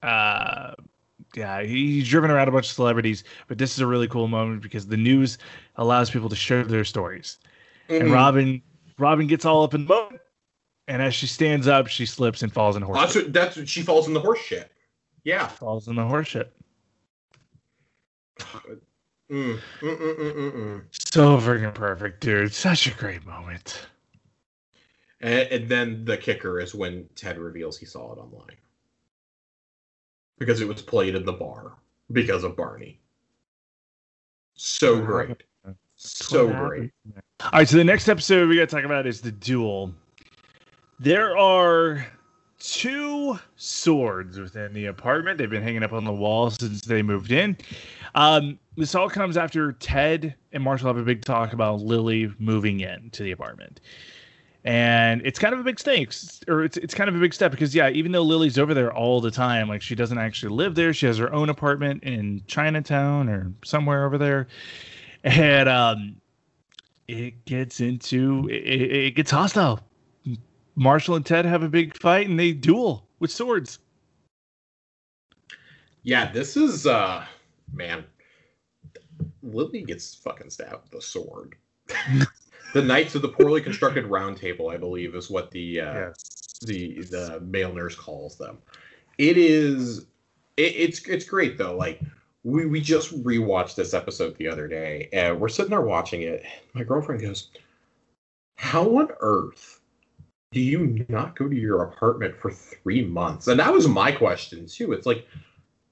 uh, yeah, he's driven around a bunch of celebrities, but this is a really cool moment because the news allows people to share their stories. Mm-hmm. And Robin, Robin gets all up in the moment, and as she stands up, she slips and falls in horse. That's what, that's what she falls in the horse shit. Yeah, falls in the horse shit. Mm, mm, mm, so freaking perfect, dude. Such a great moment. And, and then the kicker is when Ted reveals he saw it online because it was played in the bar because of Barney. So great. So great. All right, so the next episode we got to talk about is the duel. There are two swords within the apartment. They've been hanging up on the wall since they moved in. Um, this all comes after Ted and Marshall have a big talk about Lily moving in to the apartment and it's kind of a big stake or it's, it's kind of a big step because yeah even though lily's over there all the time like she doesn't actually live there she has her own apartment in chinatown or somewhere over there and um it gets into it, it gets hostile marshall and ted have a big fight and they duel with swords yeah this is uh man lily gets fucking stabbed with a sword the Knights of the Poorly Constructed Round Table, I believe, is what the uh, Yes. the the male nurse calls them. It is it, it's it's great though. Like we we just rewatched this episode the other day, and we're sitting there watching it. My girlfriend goes, "How on earth do you not go to your apartment for three months?" And that was my question too. It's like,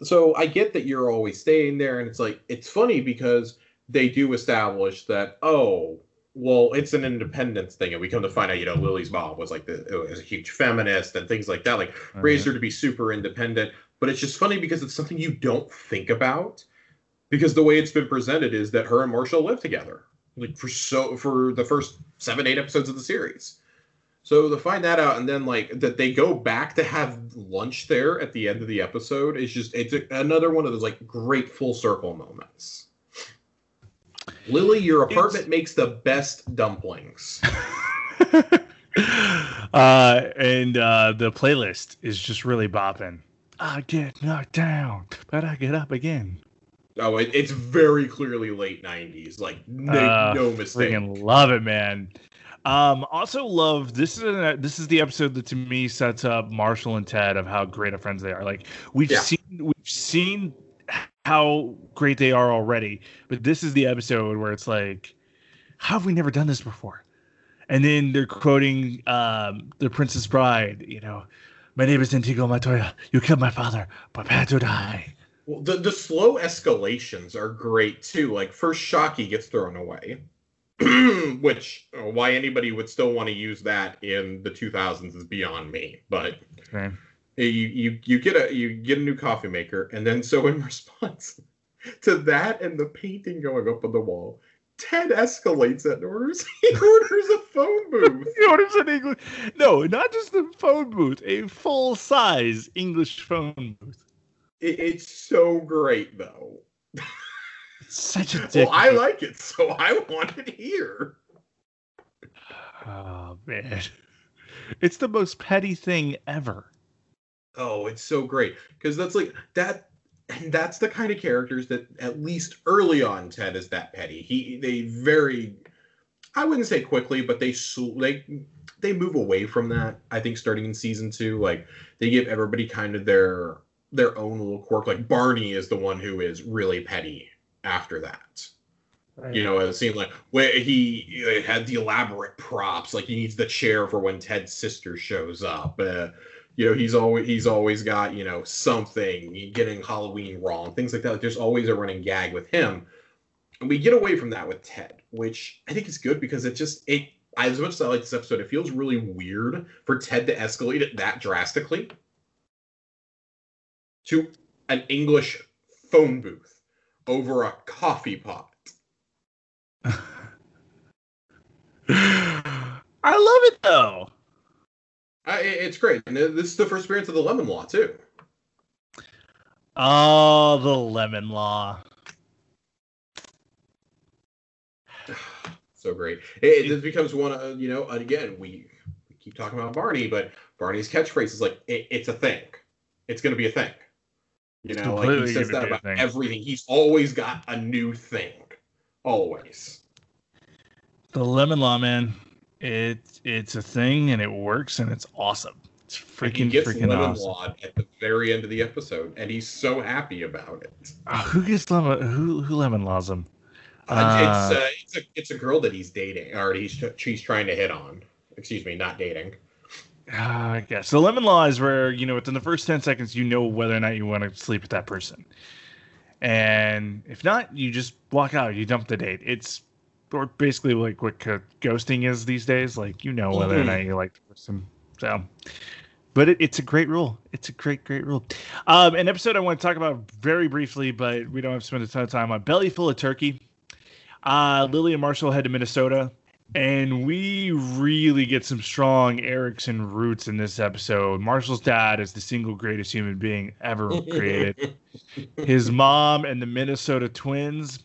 so I get that you're always staying there, and it's like it's funny because they do establish that oh well, it's an independence thing, and we come to find out, you know, Lily's mom was like the was a huge feminist and things like that, like raised her to be super independent. But it's just funny because it's something you don't think about, because the way it's been presented is that her and Marshall live together, like for so for the first seven eight episodes of the series. So to find that out, and then like that they go back to have lunch there at the end of the episode is just it's a, another one of those like great full circle moments. Lily, your apartment makes the best dumplings. uh, and uh, the playlist is just really bopping. I get knocked down, but I get up again. Oh, it, it's very clearly late '90s. Like, make Uh, no mistake. Freaking love it, man. Um, also love this is a, this is the episode that to me sets up Marshall and Ted of how great of friends they are. Like we've Yeah. seen we've seen how great they are already, but this is the episode where it's like, how have we never done this before? And then they're quoting um, the Princess Bride. You know, my name is Antigua Montoya. You killed my father. Prepare to die. Well, the the slow escalations are great too. Like first, Shocky gets thrown away, which uh, why anybody would still want to use that in the 2000s is beyond me. But Okay. you you you get a you get a new coffee maker, and then so in response to that and the painting going up on the wall, Ted escalates it and orders he orders a phone booth. He orders an English. No, not just a phone booth, a full size English phone booth. It, it's so great though. Such a dick. Well, I like it, so I want it here. Oh man, it's the most petty thing ever. Oh, it's so great because that's like that, and that's the kind of characters that at least early on Ted is that petty. He they very, I wouldn't say quickly, but they sl- they move away from that. I think starting in season two, like they give everybody kind of their their own little quirk. Like Barney is the one who is really petty after that. You know, it seemed like where he had the elaborate props, like he needs the chair for when Ted's sister shows up. Uh, you know, he's always he's always got you know something getting Halloween wrong, things like that. Like, there's always a running gag with him, and we get away from that with Ted, which I think is good because it just it. As much as I like this episode, it feels really weird for Ted to escalate it that drastically to an English phone booth over a coffee pot. I love it though. Uh, it- it's great, and this is the first appearance of the Lemon Law too. Oh, the lemon law. So great. It, this becomes one. Of, you know, and again, we, we keep talking about Barney, but Barney's catchphrase is like, it, "It's a thing. It's going to be a thing." You know, like he says that about thing. everything. He's always got a new thing, always. The lemon law, man. It it's a thing and it works and it's awesome. It's freaking gets freaking lemon awesome. at the very end of the episode, and he's so happy about it. Uh, who gets lemon? Who who lemon laws him? Uh, Uh, it's uh, it's a it's a girl that he's dating, or he's she's trying to hit on. Excuse me, not dating. Uh, I guess the lemon law is where you know within the first ten seconds you know whether or not you want to sleep with that person, and if not, you just walk out. You dump the date. It's or basically like what ghosting is these days. Like you know whether or Mhm. not you like the person. So, but it, it's a great rule. It's a great great rule. Um, an episode I want to talk about very briefly, but we don't have to spend a ton of time on. Belly full of turkey. Uh, Lily and Marshall head to Minnesota. And we really get some strong Eriksen roots in this episode. Marshall's dad is the single greatest human being ever created. His mom and the Minnesota Twins.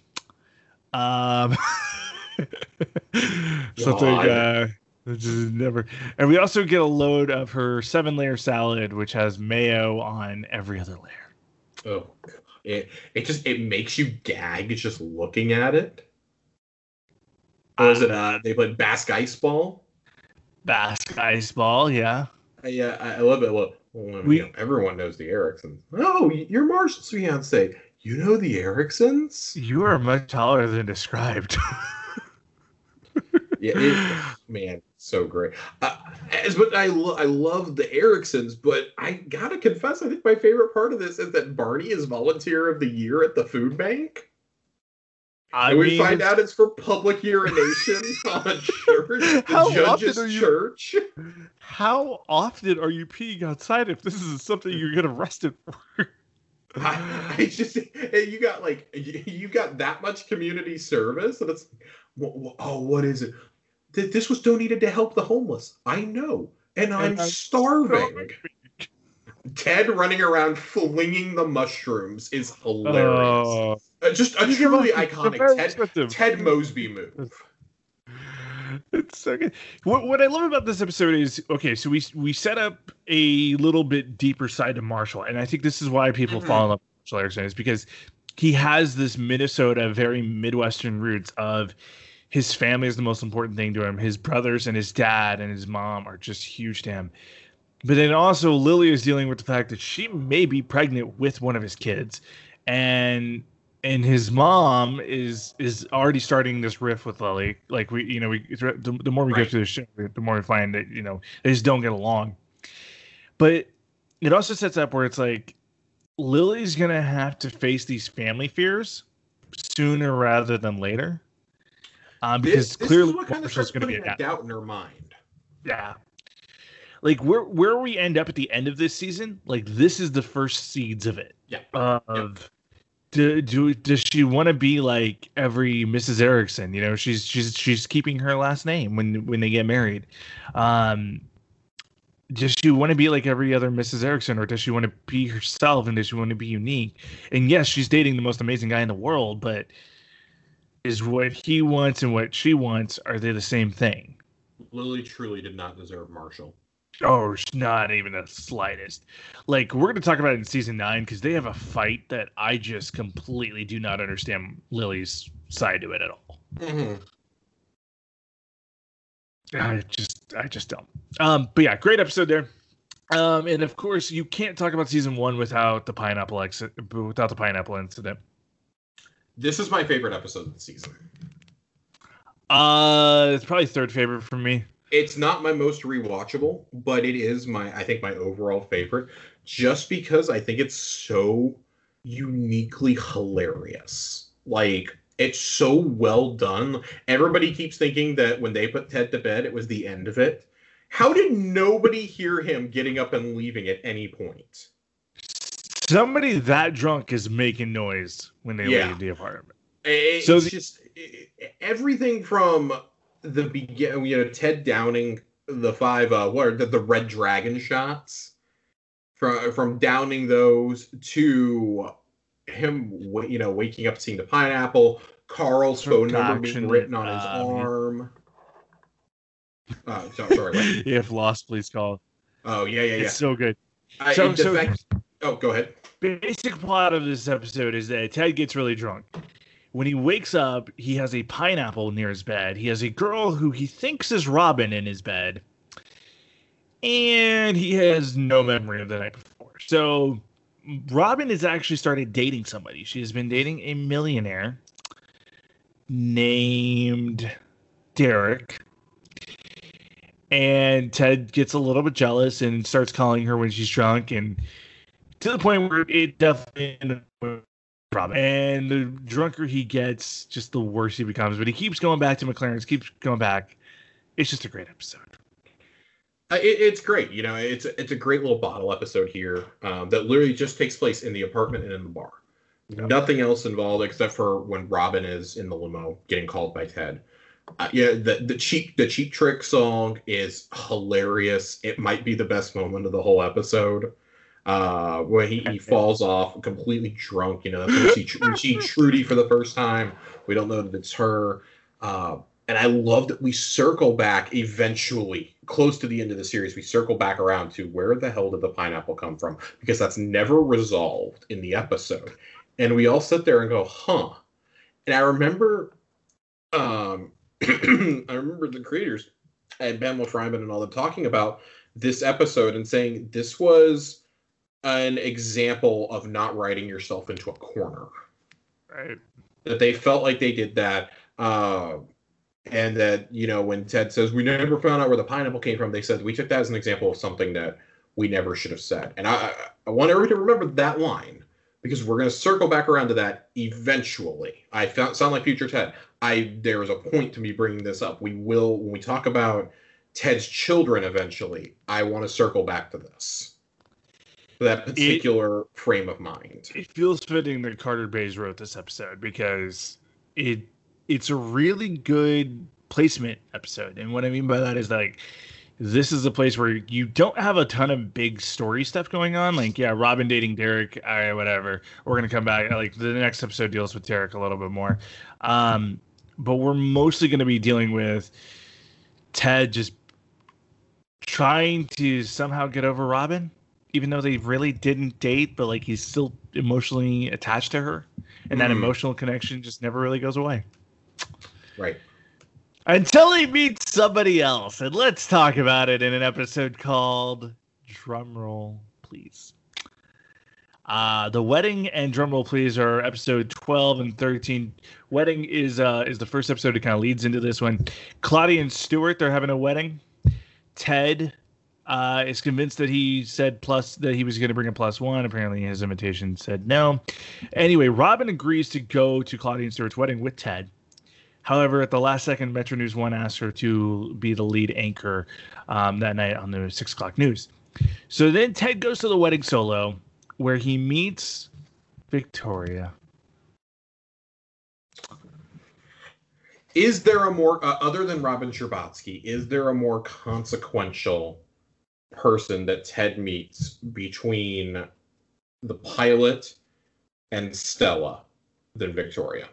Um, something uh, just never. And we also get a load of her seven layer salad, which has mayo on every other layer. Oh, it it just it makes you gag just looking at it. Or was it uh they played Basque Ice Ball? Basque Ice Ball, yeah. Uh, yeah, I, I love it. Well, well we, you know, everyone knows the Eriksens. Oh, you're Marshall's fiance. You know the Eriksens? You are much taller than described. yeah, it, man, so great. Uh, as, but I lo- I love the Eriksens, but I gotta confess, I think my favorite part of this is that Barney is volunteer of the year at the food bank. I and we find out it's for public urination on a church, the judge's you, church. How often are you peeing outside if this is something you get arrested for? I, I, just you got like you got that much community service, and it's oh, what is it? This was donated to help the homeless. I know, and I'm, I'm starving. Ted running around flinging the mushrooms is hilarious. Uh, just a truly iconic Ted, Ted Mosby move. It's so good. What, what I love about this episode is okay. So we we set up a little bit deeper side to Marshall, and I think this is why people mm-hmm. fall in love with Marshall Eriksen is because he has this Minnesota, very Midwestern roots of his family is the most important thing to him. His brothers and his dad and his mom are just huge to him. But then also Lily is dealing with the fact that she may be pregnant with one of his kids, and and his mom is is already starting this riff with Lily. Like we, you know, we the, the more we right. go through the show, the more we find that you know they just don't get along. But it also sets up where it's like Lily's gonna have to face these family fears sooner rather than later, um, because this, this clearly Marshall's going to be a doubt in her mind. Yeah, like where where we end up at the end of this season, like this is the first seeds of it. Yeah. Of do, do does she want to be like every Mrs. Eriksen? You know, she's she's she's keeping her last name when when they get married. Um, does she want to be like every other Mrs. Eriksen, or does she want to be herself and does she want to be unique? And yes, she's dating the most amazing guy in the world, but is what he wants and what she wants are they the same thing? Lily truly did not deserve Marshall. Oh, not even the slightest. Like we're going to talk about it in season nine because they have a fight that I just completely do not understand Lily's side to it at all. Mm-hmm. I just, I just don't. Um, but yeah, great episode there. Um, and of course, you can't talk about season one without the pineapple ex- without the pineapple incident. This is my favorite episode of the season. Uh, it's probably third favorite for me. It's not my most rewatchable, but it is my I think my overall favorite just because I think it's so uniquely hilarious. Like it's so well done. Everybody keeps thinking that when they put Ted to bed, it was the end of it. How did nobody hear him getting up and leaving at any point? Somebody that drunk is making noise when they yeah. leave the apartment. So the- just everything from the beginning, you know, Ted downing the five, uh, what are the, the red dragon shots from from downing those to him, you know, waking up seeing the pineapple, Carl's phone number being written on his um, arm. Uh, so, sorry. if lost, please call. Oh yeah, yeah, yeah. It's so good. Uh, so, so oh, go ahead. Basic plot of this episode is that Ted gets really drunk. When he wakes up, he has a pineapple near his bed. He has a girl who he thinks is Robin in his bed. And he has no memory of the night before. So Robin has actually started dating somebody. She has been dating a millionaire named Derek. And Ted gets a little bit jealous and starts calling her when she's drunk and to the point where it definitely problem. And the drunker he gets, just the worse he becomes. But he keeps going back to MacLaren's, keeps going back. It's just a great episode. Uh, it, it's great. You know, it's it's a great little bottle episode here um, that literally just takes place in the apartment and in the bar. Yep. Nothing else involved except for when Robin is in the limo getting called by Ted. Uh, yeah, the the cheap the cheap trick song is hilarious. It might be the best moment of the whole episode uh, where he, he falls off completely drunk. You know, that's when we see, we see Trudy for the first time. We don't know that it's her. Uh, and I love that we circle back eventually, close to the end of the series, we circle back around to where the hell did the pineapple come from? Because that's never resolved in the episode. And we all sit there and go, huh. And I remember um, I remember the creators and Ben Fryman and all them talking about this episode and saying this was an example of not writing yourself into a corner. Right. That they felt like they did that. Uh, and that, you know, when Ted says, we never found out where the pineapple came from, they said, we took that as an example of something that we never should have said. And I, I want everybody to remember that line because we're going to circle back around to that eventually. I found, sound like future Ted. I there is a point to me bringing this up. We will when we talk about Ted's children eventually. I want to circle back to this. That particular it, frame of mind. It feels fitting that Carter Bays wrote this episode because it it's a really good placement episode. And what I mean by that is like this is a place where you don't have a ton of big story stuff going on. Like, yeah, Robin dating Derek, I, whatever. We're gonna come back. Like the next episode deals with Derek a little bit more, um, but we're mostly gonna be dealing with Ted just trying to somehow get over Robin, even though they really didn't date, but like he's still emotionally attached to her, and mm. that emotional connection just never really goes away. Right until he meets somebody else. And let's talk about it in an episode called Drumroll, Please. Uh, the wedding and drumroll please are episode 12 and 13 wedding is uh is the first episode that kind of leads into this one claudia and stuart they're having a wedding ted uh, is convinced that he said plus that he was going to bring a plus one. Apparently, his invitation said no. Anyway, Robin agrees to go to Claudia and Stuart's wedding with Ted. However, at the last second, Metro News One asked her to be the lead anchor um, that night on the six o'clock news. So then Ted goes to the wedding solo where he meets Victoria. Is there a more, uh, other than Robin Scherbatsky, is there a more consequential person that Ted meets between the pilot and Stella than Victoria?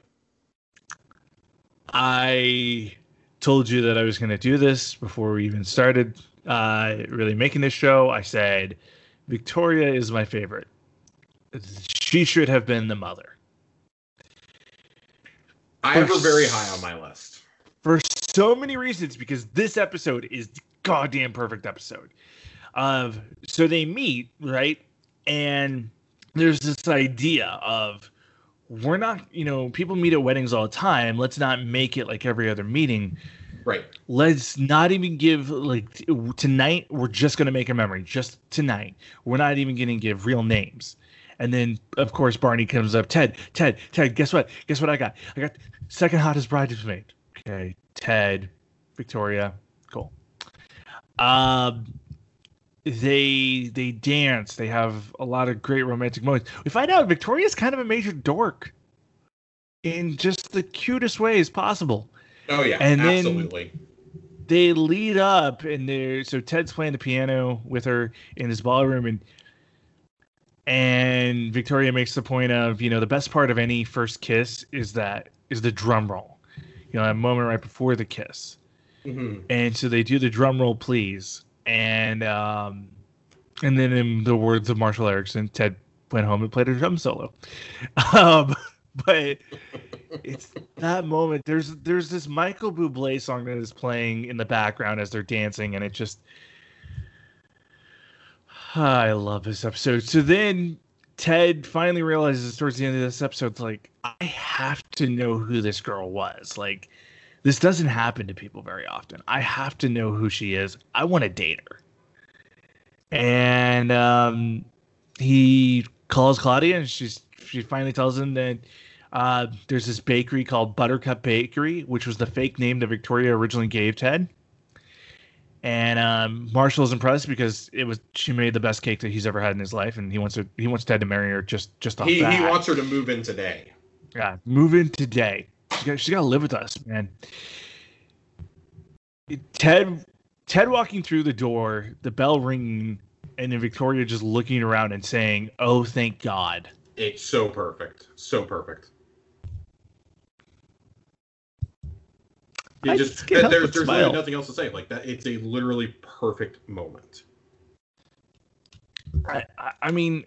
I told you that I was going to do this before we even started uh, really making this show. I said Victoria is my favorite. She should have been the mother. I have her very high on my list. For so many reasons, because this episode is goddamn perfect episode. Of so they meet, right? And there's this idea of we're not, you know, people meet at weddings all the time. Let's not make it like every other meeting. Right. Let's not even give like tonight. We're just gonna make a memory. Just tonight. We're not even gonna give real names. And then of course Barney comes up. Ted, Ted, Ted. Guess what? Guess what I got? I got second hottest bridesmaid. Okay, Ted, Victoria. Cool. Um, they they dance. They have a lot of great romantic moments. We find out Victoria's kind of a major dork in just the cutest ways possible. Oh yeah, and absolutely. Then they lead up, and they so Ted's playing the piano with her in his ballroom, and and Victoria makes the point of you know the best part of any first kiss is that is the drum roll, you know that moment right before the kiss, mm-hmm. and so they do the drum roll, please and um, and then in the words of Marshall Eriksen, Ted went home and played a drum solo. Um, but it's that moment. There's there's this Michael Bublé song that is playing in the background as they're dancing, and it just I love this episode. So then Ted finally realizes towards the end of this episode, it's like I have to know who this girl was. Like this doesn't happen to people very often. I have to know who she is. I want to date her. And um, he calls Claudia, and she's she finally tells him that uh, there's this bakery called Buttercup Bakery, which was the fake name that Victoria originally gave Ted. And um, Marshall is impressed because it was she made the best cake that he's ever had in his life, and he wants to he wants Ted to marry her just just off he, that. He wants her to move in today. Yeah, move in today. She got, she's got to live with us, man. Ted, Ted walking through the door, the bell ringing, and then Victoria just looking around and saying, "Oh, thank God." It's so perfect, so perfect. It just, there's there's really nothing else to say. Like that, it's a literally perfect moment. I, I mean,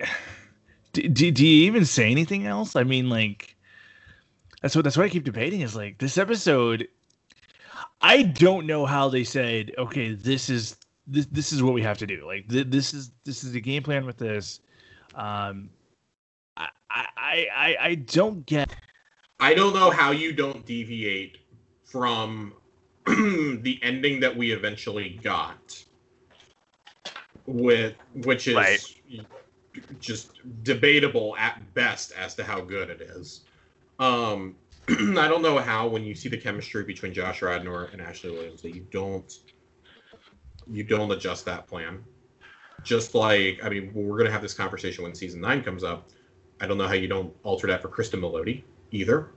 do, do, do you even say anything else? I mean, like, that's what that's what I keep debating is like this episode. I don't know how they said, okay, this is this this is what we have to do. Like th- this is this is the game plan with this. Um, I I I I don't get. I don't know how you don't deviate from the ending that we eventually got with which is right. just debatable at best as to how good it is. Um, I don't know how when you see the chemistry between Josh Radnor and Ashley Williams that you don't you don't adjust that plan. Just like I mean, we're gonna have this conversation when season nine comes up. I don't know how you don't alter that for Cristin Milioti either.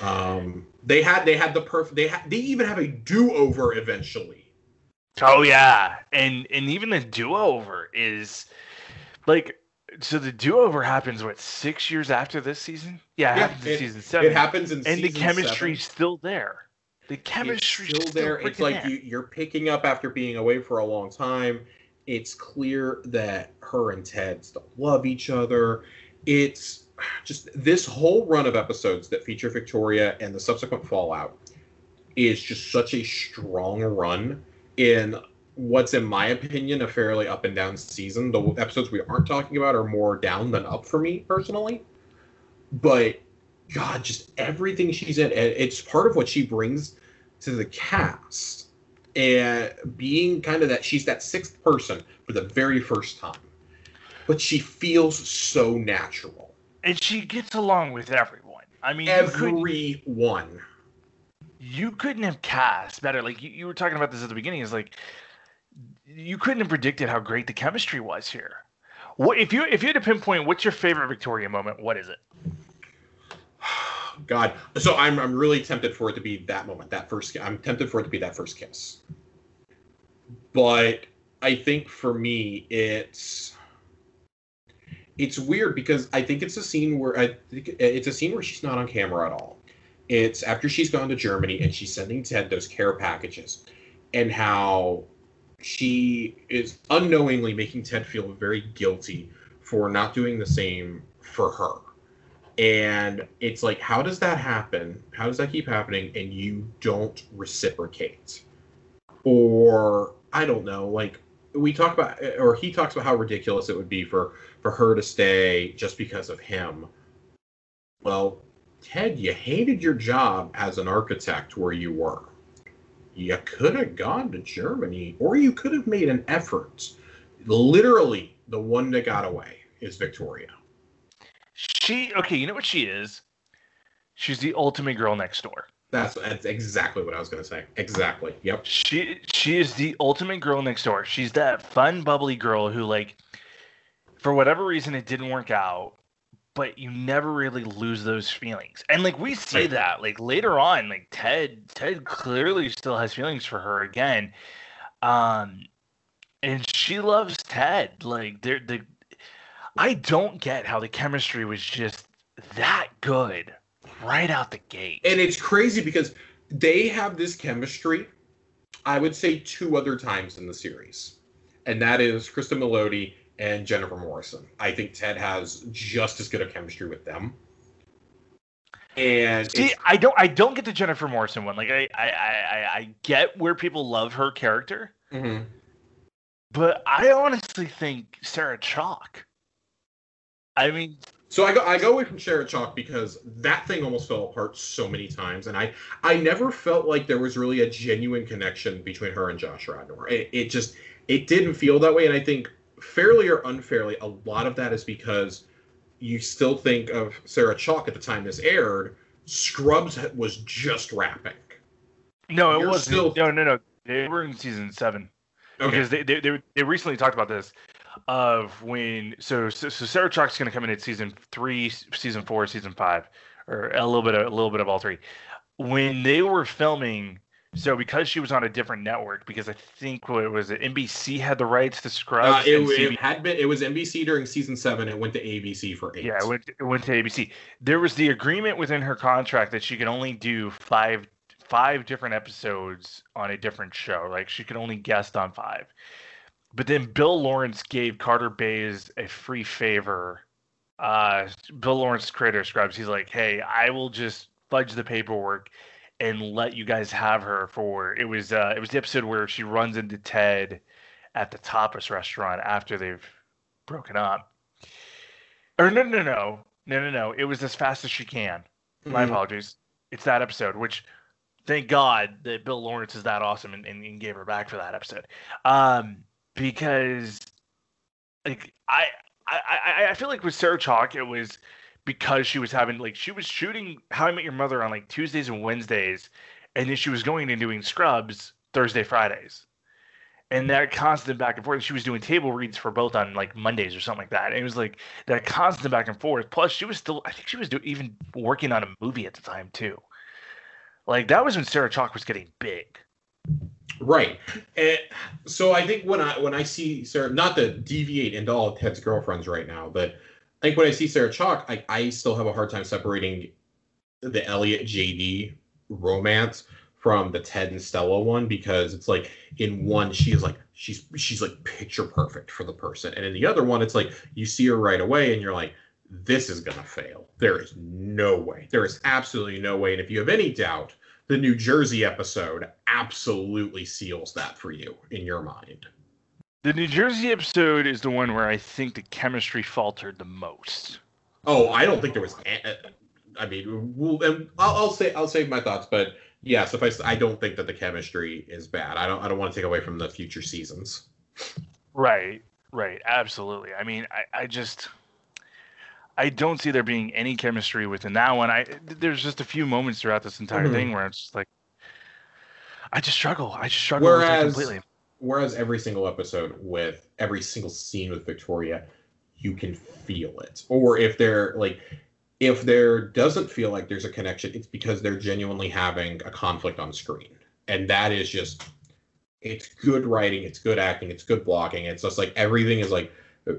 Um, they had they had the perfect they had they even have a do over eventually. Oh yeah, and and even the do over is like so the do over happens what six years after this season? Yeah, it yeah, happens in season seven. It happens in and the chemistry's seven. still there. The chemistry's still, still there. It's like you, you're picking up after being away for a long time. It's clear that her and Ted still love each other. It's just this whole run of episodes that feature Victoria and the subsequent fallout is just such a strong run in what's in my opinion a fairly up and down season. The episodes we aren't talking about are more down than up for me personally. But God, just everything she's in, it's part of what she brings to the cast. And being kind of that she's that sixth person for the very first time. But she feels so natural. And she gets along with everyone. I mean, everyone. You couldn't have cast better. Like you, you were talking about this at the beginning. Is like you couldn't have predicted how great the chemistry was here. What if you if you had to pinpoint what's your favorite Victoria moment? What is it? God, so I'm I'm really tempted for it to be that moment, that first. I'm tempted for it to be that first kiss. But I think for me, it's it's weird because I think it's a scene where I think it's a scene where she's not on camera at all. It's after she's gone to Germany and she's sending Ted those care packages, and how she is unknowingly making Ted feel very guilty for not doing the same for her. And it's like, how does that happen? How does that keep happening? And you don't reciprocate. Or, I don't know, like, we talk about, or he talks about how ridiculous it would be for, for her to stay just because of him. Well, Ted, you hated your job as an architect where you were you could have gone to Germany, or you could have made an effort. Literally, the one that got away is Victoria. She okay, you know what she is? She's the ultimate girl next door. That's that's exactly what I was gonna say. Exactly. Yep. She she is the ultimate girl next door. She's that fun, bubbly girl who like for whatever reason it didn't work out but you never really lose those feelings. And like we see that like later on, like Ted Ted clearly still has feelings for her again. Um and she loves Ted. Like they're the I don't get how the chemistry was just that good right out the gate. And it's crazy because they have this chemistry, I would say two other times in the series. And that is Cristin Milioti and Jennifer Morrison. I think Ted has just as good a chemistry with them. And see, I don't, I don't get the Jennifer Morrison one. Like, I, I, I, I get where people love her character, mm-hmm. but I honestly think Sarah Chalke. I mean, so I go, I go away from Sarah Chalke because that thing almost fell apart so many times, and I, I never felt like there was really a genuine connection between her and Josh Radnor. It, it just, it didn't feel that way, and I think fairly or unfairly, a lot of that is because you still think of Sarah Chalke at the time this aired. Scrubs was just wrapping. No, it was still no, no, no. They were in season seven okay. because they, they they they recently talked about this of when so so, so Sarah Chalke's going to come in at season three, season four, season five, or a little bit of, a little bit of all three. When they were filming so because she was on a different network, because I think what was it, NBC had the rights to Scrubs. Uh, it, it, had been. It was NBC during season seven. It went to ABC for eight. Yeah, it went, it went to ABC. There was the agreement within her contract that she could only do five five different episodes on a different show. Like she could only guest on five. But then Bill Lawrence gave Carter Bays a free favor. Uh, Bill Lawrence, creator Scrubs, he's like, "Hey, I will just fudge the paperwork." And let you guys have her for it was uh it was the episode where she runs into Ted at the tapas restaurant after they've broken up. Or no no no no no no it was as fast as she can. My Mhm. apologies. It's that episode, which thank God that Bill Lawrence is that awesome and, and, and gave her back for that episode. Um, because like I, I I I feel like with Sarah Chalke it was because she was having like she was shooting How I Met Your Mother on like Tuesdays and Wednesdays, and then she was going and doing Scrubs Thursday Fridays. And that constant back and forth. She was doing table reads for both on like Mondays or something like that. And it was like that constant back and forth. Plus, she was still, I think she was do, even working on a movie at the time too. Like that was when Sarah Chalke was getting big. Right. And so I think when I when I see Sarah, not to deviate into all Ted's girlfriends right now, but I think when I see Sarah Chalke, I, I still have a hard time separating the Elliot JD romance from the Ted and Stella one because it's like in one she is like she's she's like picture perfect for the person, and in the other one it's like you see her right away and you're like this is gonna fail. There is no way. There is absolutely no way. And if you have any doubt, the New Jersey episode absolutely seals that for you in your mind. The New Jersey episode is the one where I think the chemistry faltered the most. Oh, I don't think there was. I mean, we'll, I'll, I'll say I'll save my thoughts, but yeah, suffice. I don't think that the chemistry is bad. I don't. I don't want to take away from the future seasons. Right, right, absolutely. I mean, I, I just, I don't see there being any chemistry within that one. I there's just a few moments throughout this entire Mhm. thing where it's just like, I just struggle. I just struggle with it Whereas- completely. Whereas every single episode with every single scene with Victoria, you can feel it. Or if they're like, if there doesn't feel like there's a connection, it's because they're genuinely having a conflict on screen, and that is just, it's good writing, it's good acting, it's good blocking. It's just like everything is like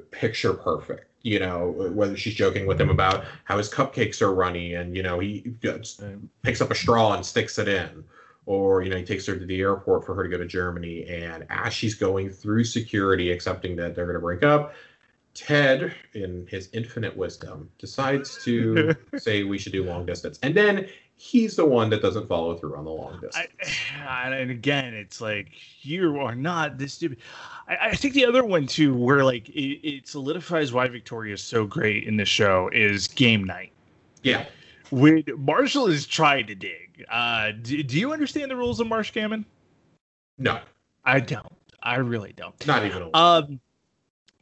picture perfect. You know, whether she's joking with him about how his cupcakes are runny, and you know he picks up a straw and sticks it in or you know he takes her to the airport for her to go to germany and as she's going through security accepting that they're going to break up ted in his infinite wisdom decides to say we should do long distance and then he's the one that doesn't follow through on the long distance I, and again, it's like you are not this stupid. I, I think the other one too, where like it, it solidifies why Victoria is so great in this show, is game night. yeah When Marshall is trying to dig, uh, do, do you understand the rules of Marsh Gammon? no I don't. I really don't. not even. Um,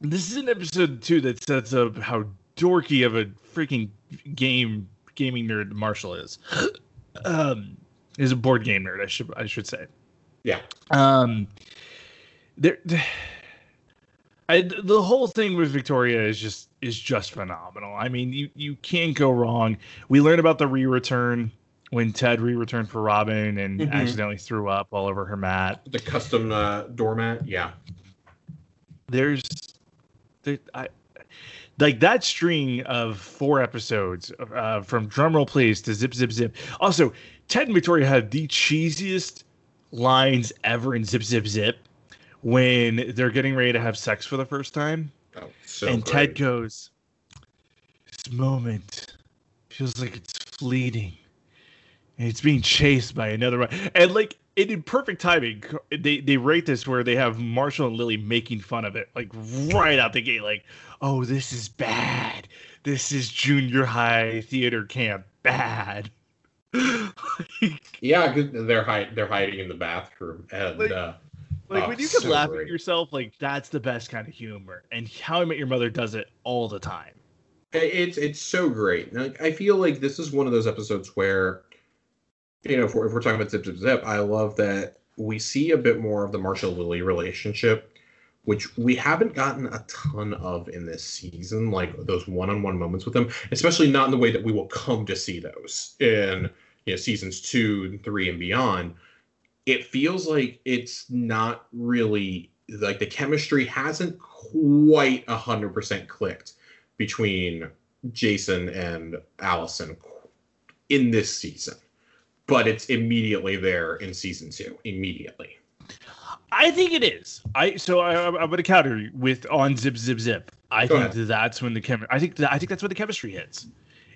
this is an episode too that sets up how dorky of a freaking game gaming nerd Marshall is. um, is a board game nerd. I should I should say. Yeah. Um, there, I, the whole thing with Victoria is just is just phenomenal. I mean, you you can't go wrong. We learned about the re-return when Ted re-returned for Robin and Mhm. accidentally threw up all over her mat. the custom uh, doormat yeah there's there, I like that string of four episodes uh, from drumroll please to zip zip zip. Also, Ted and Victoria have the cheesiest lines ever in Zip Zip Zip when they're getting ready to have sex for the first time, oh, so and great. Ted goes, "This moment feels like it's fleeting." And it's being chased by another one. And like it in perfect timing, they they rate this where they have Marshall and Lily making fun of it, like right out the gate, like, oh, this is bad. This is junior high theater camp bad. like, yeah they're hide- they're hiding in the bathroom and Like- uh, like Oh, when you can so laugh great. at yourself, like that's the best kind of humor. And How I Met Your Mother does it all the time. It's it's so great. Like I feel like this is one of those episodes where, you know, if we're, if we're talking about Zip Zip Zip, I love that we see a bit more of the Marshall Lily relationship, which we haven't gotten a ton of in this season. Like those one-on-one moments with them, especially not in the way that we will come to see those in you know seasons two, and three, and beyond. It feels like it's not really like the chemistry hasn't quite a hundred percent clicked between Jason and Alyson in this season, but it's immediately there in season two. Immediately. I think it is. I so I, I'm going to counter you with on Zip Zip Zip. I Go think ahead. that's when the chem. I think that, I think that's when the chemistry hits.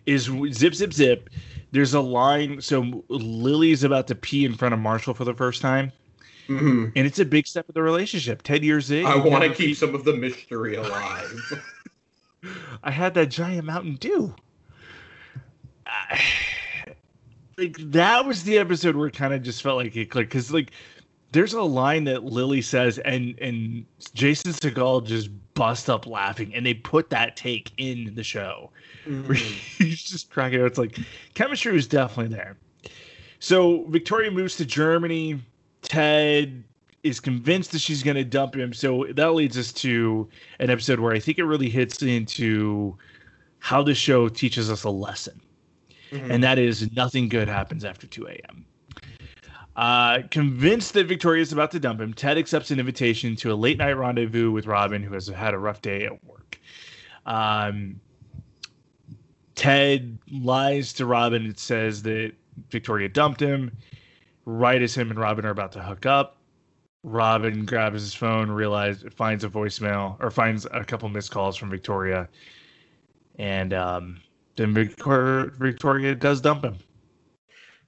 Is zip zip zip. There's a line. So Lily's about to pee in front of Marshall for the first time. Mm-hmm. And it's a big step of the relationship. Ten years in. I want to keep some of the mystery alive. I had that giant Mountain Dew. like that was the episode where it kind of just felt like it clicked because like there's a line that Lily says and and Jason Segel just bust up laughing and they put that take in the show. Mm-hmm. He's just cracking out. It's like chemistry was definitely there. So Victoria moves to Germany. Ted is convinced that she's going to dump him. So that leads us to an episode where I think it really hits into how the show teaches us a lesson. Mm-hmm. And that is nothing good happens after 2 a.m. Uh, convinced that Victoria is about to dump him, Ted accepts an invitation to a late night rendezvous with Robin, who has had a rough day at work. Um, Ted lies to Robin and says that Victoria dumped him. Right as him and Robin are about to hook up, Robin grabs his phone, realizes finds a voicemail or finds a couple missed calls from Victoria, and um, then Victoria, Victoria does dump him.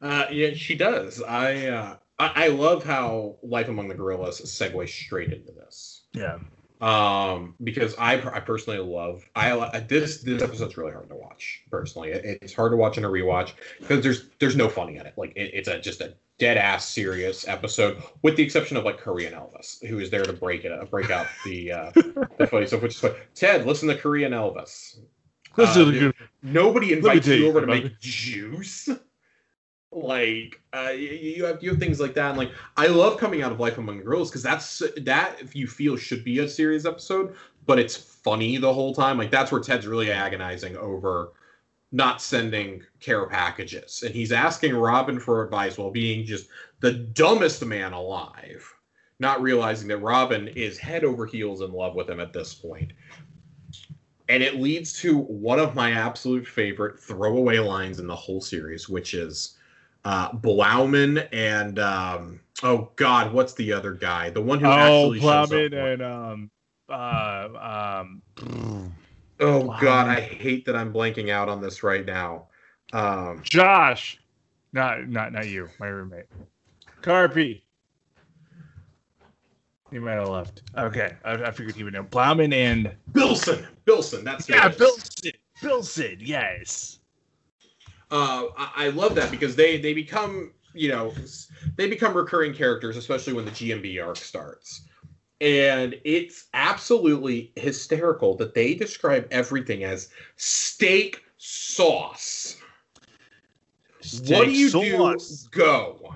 Uh, yeah, she does. I, uh, I I love how Life Among the Gorillas segues straight into this. Yeah. Um, because I I personally love I this this episode's really hard to watch personally. It, it's hard to watch in a rewatch because there's there's no funny in it. Like it, it's a just a dead ass serious episode, with the exception of like Korean Elvis, who is there to break it break out the uh, the funny stuff. Which is like Ted, listen to Korean Elvis. Uh, nobody invites you over to make juice. Like uh, you have you have things like that, and like I love coming out of Life Among Gorillas because that's that if you feel should be a serious episode, but it's funny the whole time. Like that's where Ted's really agonizing over not sending care packages, and he's asking Robin for advice while being just the dumbest man alive, not realizing that Robin is head over heels in love with him at this point and it leads to one of my absolute favorite throwaway lines in the whole series, which is uh, Blauman and um, oh God, what's the other guy? The one who oh, actually Blauman and um, uh, um, oh Blauman. God, I hate that I'm blanking out on this right now. Um, Josh, not not not you, my roommate, Carpy. He might have left. Okay, I, I figured he would know. Blauman and Bilson. Bilson. That's yeah, Bilson. Bilson. Yes. Uh, I, I love that because they they become you know they become recurring characters, especially when the GNB arc starts. And it's absolutely hysterical that they describe everything as steak sauce. Steak what do you sauce. do? Go.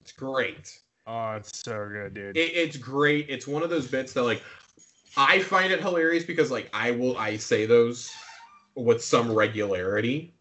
It's great. Oh, it's so good, dude. It, it's great. It's one of those bits that like I find it hilarious because like I will I say those with some regularity.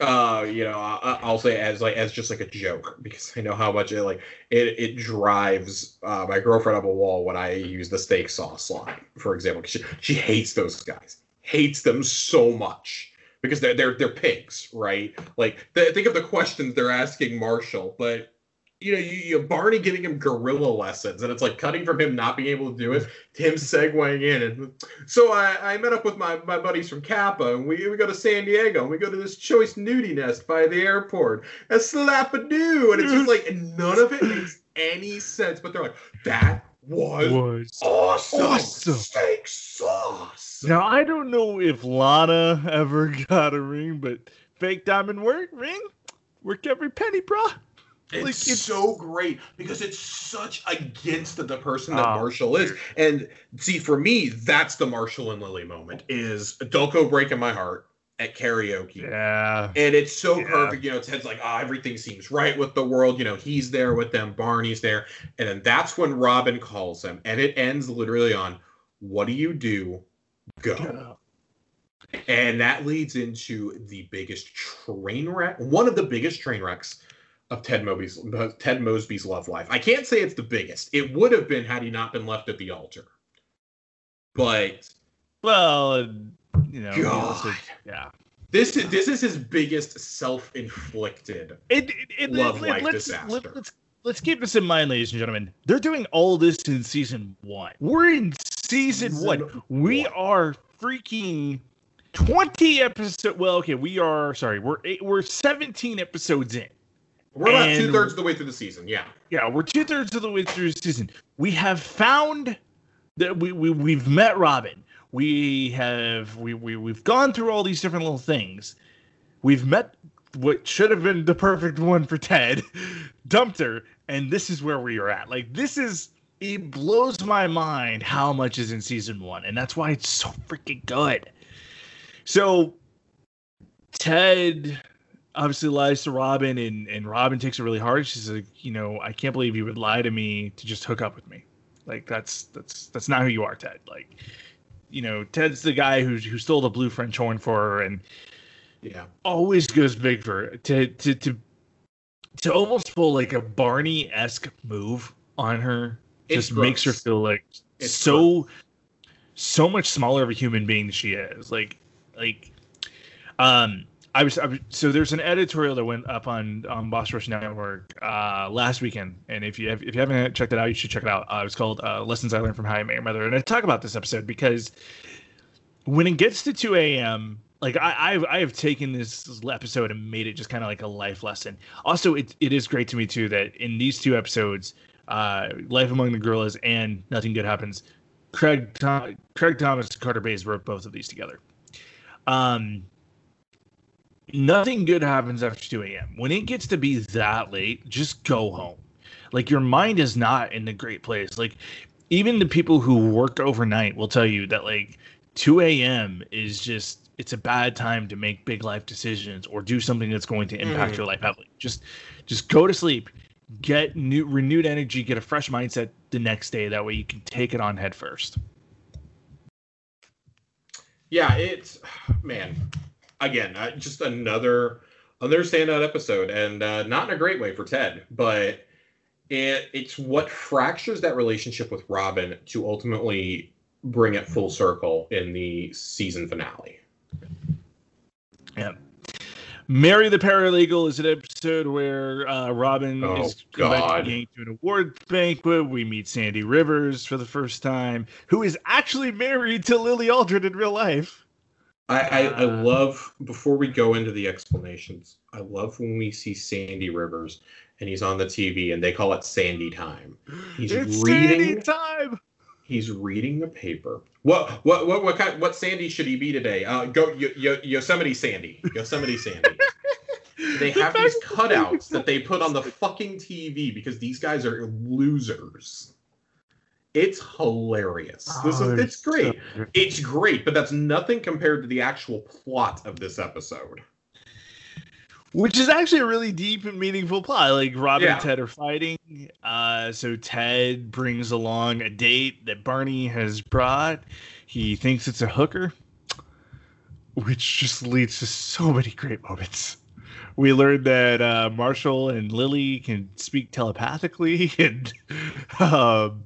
Uh, you know, I, will say as like as just like a joke because I know how much it like it it drives uh, my girlfriend up a wall when I use the steak sauce line, for example. She she hates those guys, hates them so much because they're they're they're pigs, right? Like think of the questions they're asking Marshall, but you know, you, you Barney giving him gorilla lessons, and it's like cutting from him not being able to do it to him segueing in. And so I, I met up with my, my buddies from Kappa, and we, we go to San Diego, and we go to this choice nudie nest by the airport. A slap a doo, and it's just like none of it makes any sense. But they're like, that was, was awesome. awesome. Steak sauce. Now I don't know if Lana ever got a ring, but fake diamond work ring worked every penny, bruh. It's, like, it's so great because it's such against the person that oh, Marshall is. And see, for me, that's the Marshall and Lily moment is Delco breaking my heart at karaoke. Yeah. And it's so yeah. perfect. You know, Ted's like, oh, everything seems right with the world. You know, he's there with them, Barney's there. And then that's when Robin calls him. And it ends literally on, what do you do? Go. And that leads into the biggest train wreck, one of the biggest train wrecks of Ted Mosby's Ted Mosby's love life. I can't say it's the biggest. It would have been had he not been left at the altar. But well, uh, you know, God. yeah. This is this is his biggest self-inflicted it, it, it, love life let's, disaster. Let, let's let's keep this in mind, ladies and gentlemen. They're doing all this in season one. We're in season, season one. We are freaking 20 episodes. Well, okay, we are sorry. We're eight, we're 17 episodes in. We're about two thirds of the way through the season. Yeah. Yeah, we're two thirds of the way through the season. We have found that we, we we've met Robin. We have we, we we've gone through all these different little things. We've met what should have been the perfect one for Ted, dumped her, and this is where we are at. Like this is it blows my mind how much is in season one, and that's why it's so freaking good. So Ted obviously lies to Robin, and and Robin takes it really hard. She's like, you know, I can't believe you would lie to me to just hook up with me. Like that's that's that's not who you are, Ted. Like, you know, Ted's the guy who who stole the blue French horn for her, and yeah, always goes big for her. To to to to almost pull like a Barney esque move on her just makes her feel like it's so gross. so much smaller of a human being than she is. Like like um I was, I was, so there's an editorial that went up on on Boss Rush Network uh, last weekend, and if you have, if you haven't checked it out, you should check it out. Uh, it was called uh, "Lessons I Learned from How I Met Your Mother," and I talk about this episode because when it gets to 2 a.m., like I, I've I have taken this episode and made it just kind of like a life lesson. Also, it it is great to me too that in these two episodes, uh, "Life Among the Gorillas" and "Nothing Good Happens," Craig Craig Thomas Carter Bays wrote both of these together. Um, nothing good happens after 2 a.m. When it gets to be that late, just go home. Like your mind is not in a great place. Like even the people who work overnight will tell you that like 2 a.m. is just it's a bad time to make big life decisions or do something that's going to impact mm. your life heavily. Just just go to sleep, get new renewed energy, get a fresh mindset the next day. That way you can take it on head first. Yeah, it's man again, uh, just another another standout episode, and uh, not in a great way for Ted, but it it's what fractures that relationship with Robin to ultimately bring it full circle in the season finale. Yeah. Mary the Paralegal is an episode where uh, Robin oh, is going to an award banquet. We meet Sandy Rivers for the first time, who is actually married to Lily Aldrin in real life. I, I, I, uh, love before we go into the explanations. I love when we see Sandy Rivers and he's on the TV and they call it Sandy time. He's it's reading Sandy time. He's reading the paper. What what what what kind? What Sandy should he be today? Uh, go y- y- Yosemite Sandy. Yosemite Sandy. they have these cutouts that they put on the fucking TV because these guys are losers. It's hilarious. This oh, is it's great. So it's great, but that's nothing compared to the actual plot of this episode. Which is actually a really deep and meaningful plot. Like Robin yeah. and Ted are fighting. Uh, so Ted brings along a date that Barney has brought. He thinks it's a hooker, which just leads to so many great moments. We learned that uh, Marshall and Lily can speak telepathically, and um,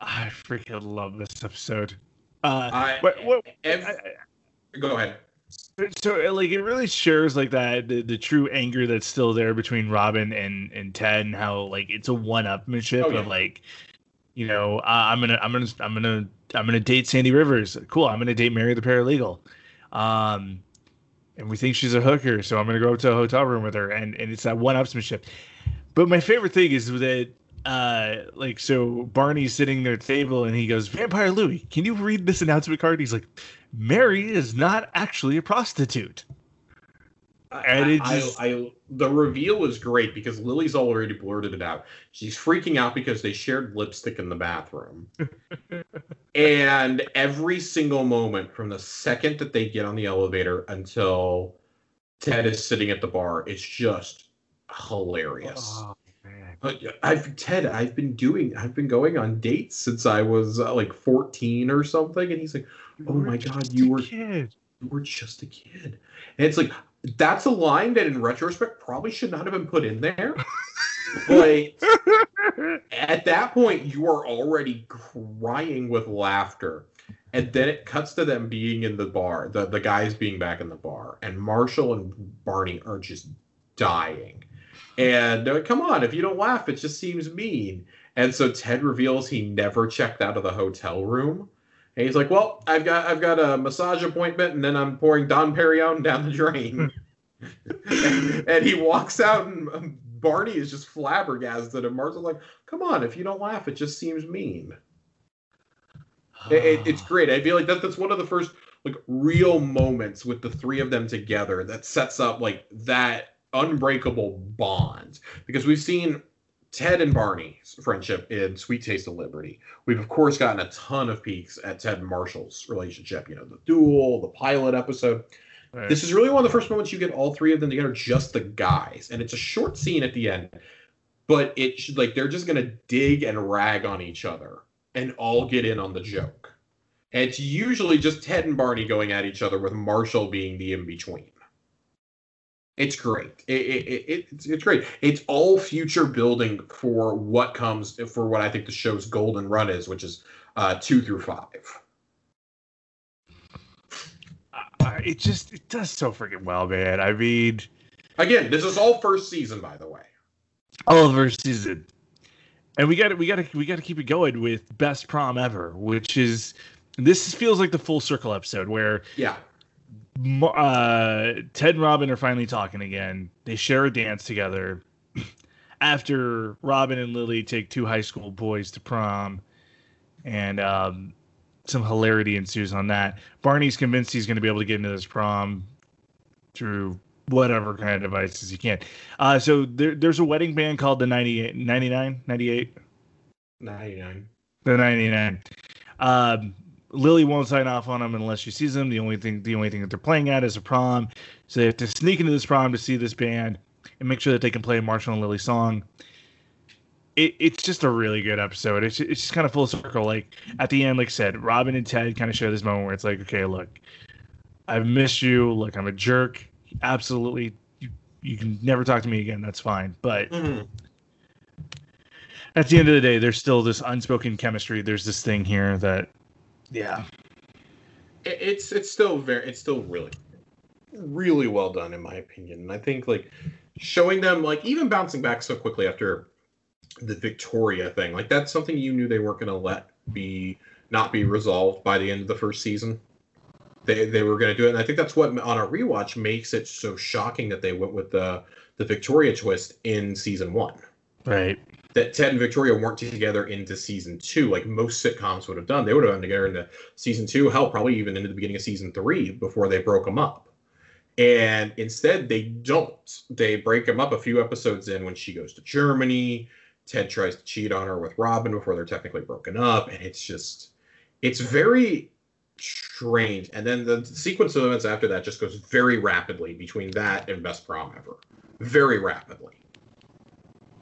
I freaking love this episode. Uh, I, what, what, I, go ahead. So, like, it really shares like that the, the true anger that's still there between Robin and and Ted, and how like it's a one-upmanship oh, yeah. of like, you know, uh, I'm gonna I'm gonna I'm gonna I'm gonna date Sandy Rivers. Cool. I'm gonna date Mary the paralegal. Um, and we think she's a hooker, so I'm gonna go up to a hotel room with her, and and it's that one upmanship But my favorite thing is that uh like so barney's sitting there at the table and he goes vampire louis can you read this announcement card? He's like mary is not actually a prostitute. And it just... I, I, the reveal was great because lily's already blurted it out. She's freaking out because they shared lipstick in the bathroom. And every single moment from the second that they get on the elevator until ted is sitting at the bar it's just hilarious. Oh I've Ted. I've been doing. I've been going on dates since I was uh, like fourteen or something, and he's like, "Oh my god, you were kid. you were just a kid." And it's like that's a line that, in retrospect, probably should not have been put in there. but at that point, you are already crying with laughter. And then it cuts to them being in the bar, the, the guys being back in the bar, and Marshall and Barney are just dying and uh, come on, if you don't laugh, it just seems mean. And so Ted reveals he never checked out of the hotel room And he's like, "Well, I've got I've got a massage appointment, and then I'm pouring Dom Perignon down the drain." and, and, he walks out, and um, Barney is just flabbergasted, and Marshall's like, "Come on, if you don't laugh, it just seems mean." it, it, it's great. I feel like that, that's one of the first like real moments with the three of them together that sets up like that unbreakable bond because we've seen Ted and Barney's friendship in Sweet Taste of Liberty. We've of course gotten a ton of peeks at Ted and Marshall's relationship. You know, the duel, the pilot episode. Right. This is really one of the first moments you get all three of them together, just the guys, and it's a short scene at the end, but it should like they're just gonna dig and rag on each other and all get in on the joke. And it's usually just Ted and Barney going at each other, with Marshall being the in between. It's great. It, it, it, it's, it's great. It's all future building for what comes for what I think the show's golden run is, which is uh, two through five. Uh, it just it does so freaking well, man. I mean, again, this is all first season, by the way. All first season, and we got we got to we got to keep it going with best prom ever, which is this feels like the full circle episode where yeah uh, Ted and Robin are finally talking again. They share a dance together after Robin and Lily take two high school boys to prom, and um, some hilarity ensues on that. Barney's convinced he's going to be able to get into this prom through whatever kind of devices he can. Uh, so there, there's a wedding band called the 98, 99, 98? 99. The 99. Um, Lily won't sign off on them unless she sees them. The only thing the only thing that they're playing at is a prom. So they have to sneak into this prom to see this band and make sure that they can play a Marshall and Lily song. It, it's just a really good episode. It's it's just kind of full circle. Like at the end, like I said, Robin and Ted kind of share this moment where it's like, okay, look, I've missed you. Look, I'm a jerk. Absolutely, you, you can never talk to me again. That's fine. But mm-hmm. at the end of the day, there's still this unspoken chemistry. There's this thing here that yeah. it's it's still very it's still really really well done in my opinion. And I think like showing them like even bouncing back so quickly after the Victoria thing, like that's something you knew they weren't going to let be not be resolved by the end of the first season. They they were going to do it, and I think that's what on a rewatch makes it so shocking that they went with the the Victoria twist in season one. Right that Ted and Victoria weren't together into season two, like most sitcoms would have done. They would have been together into season two, hell, probably even into the beginning of season three before they broke them up. And instead, they don't. They break them up a few episodes in when she goes to Germany. Ted tries to cheat on her with Robin before they're technically broken up. And it's just, it's very strange. And then the sequence of events after that just goes very rapidly between that and Best Prom Ever. Very rapidly.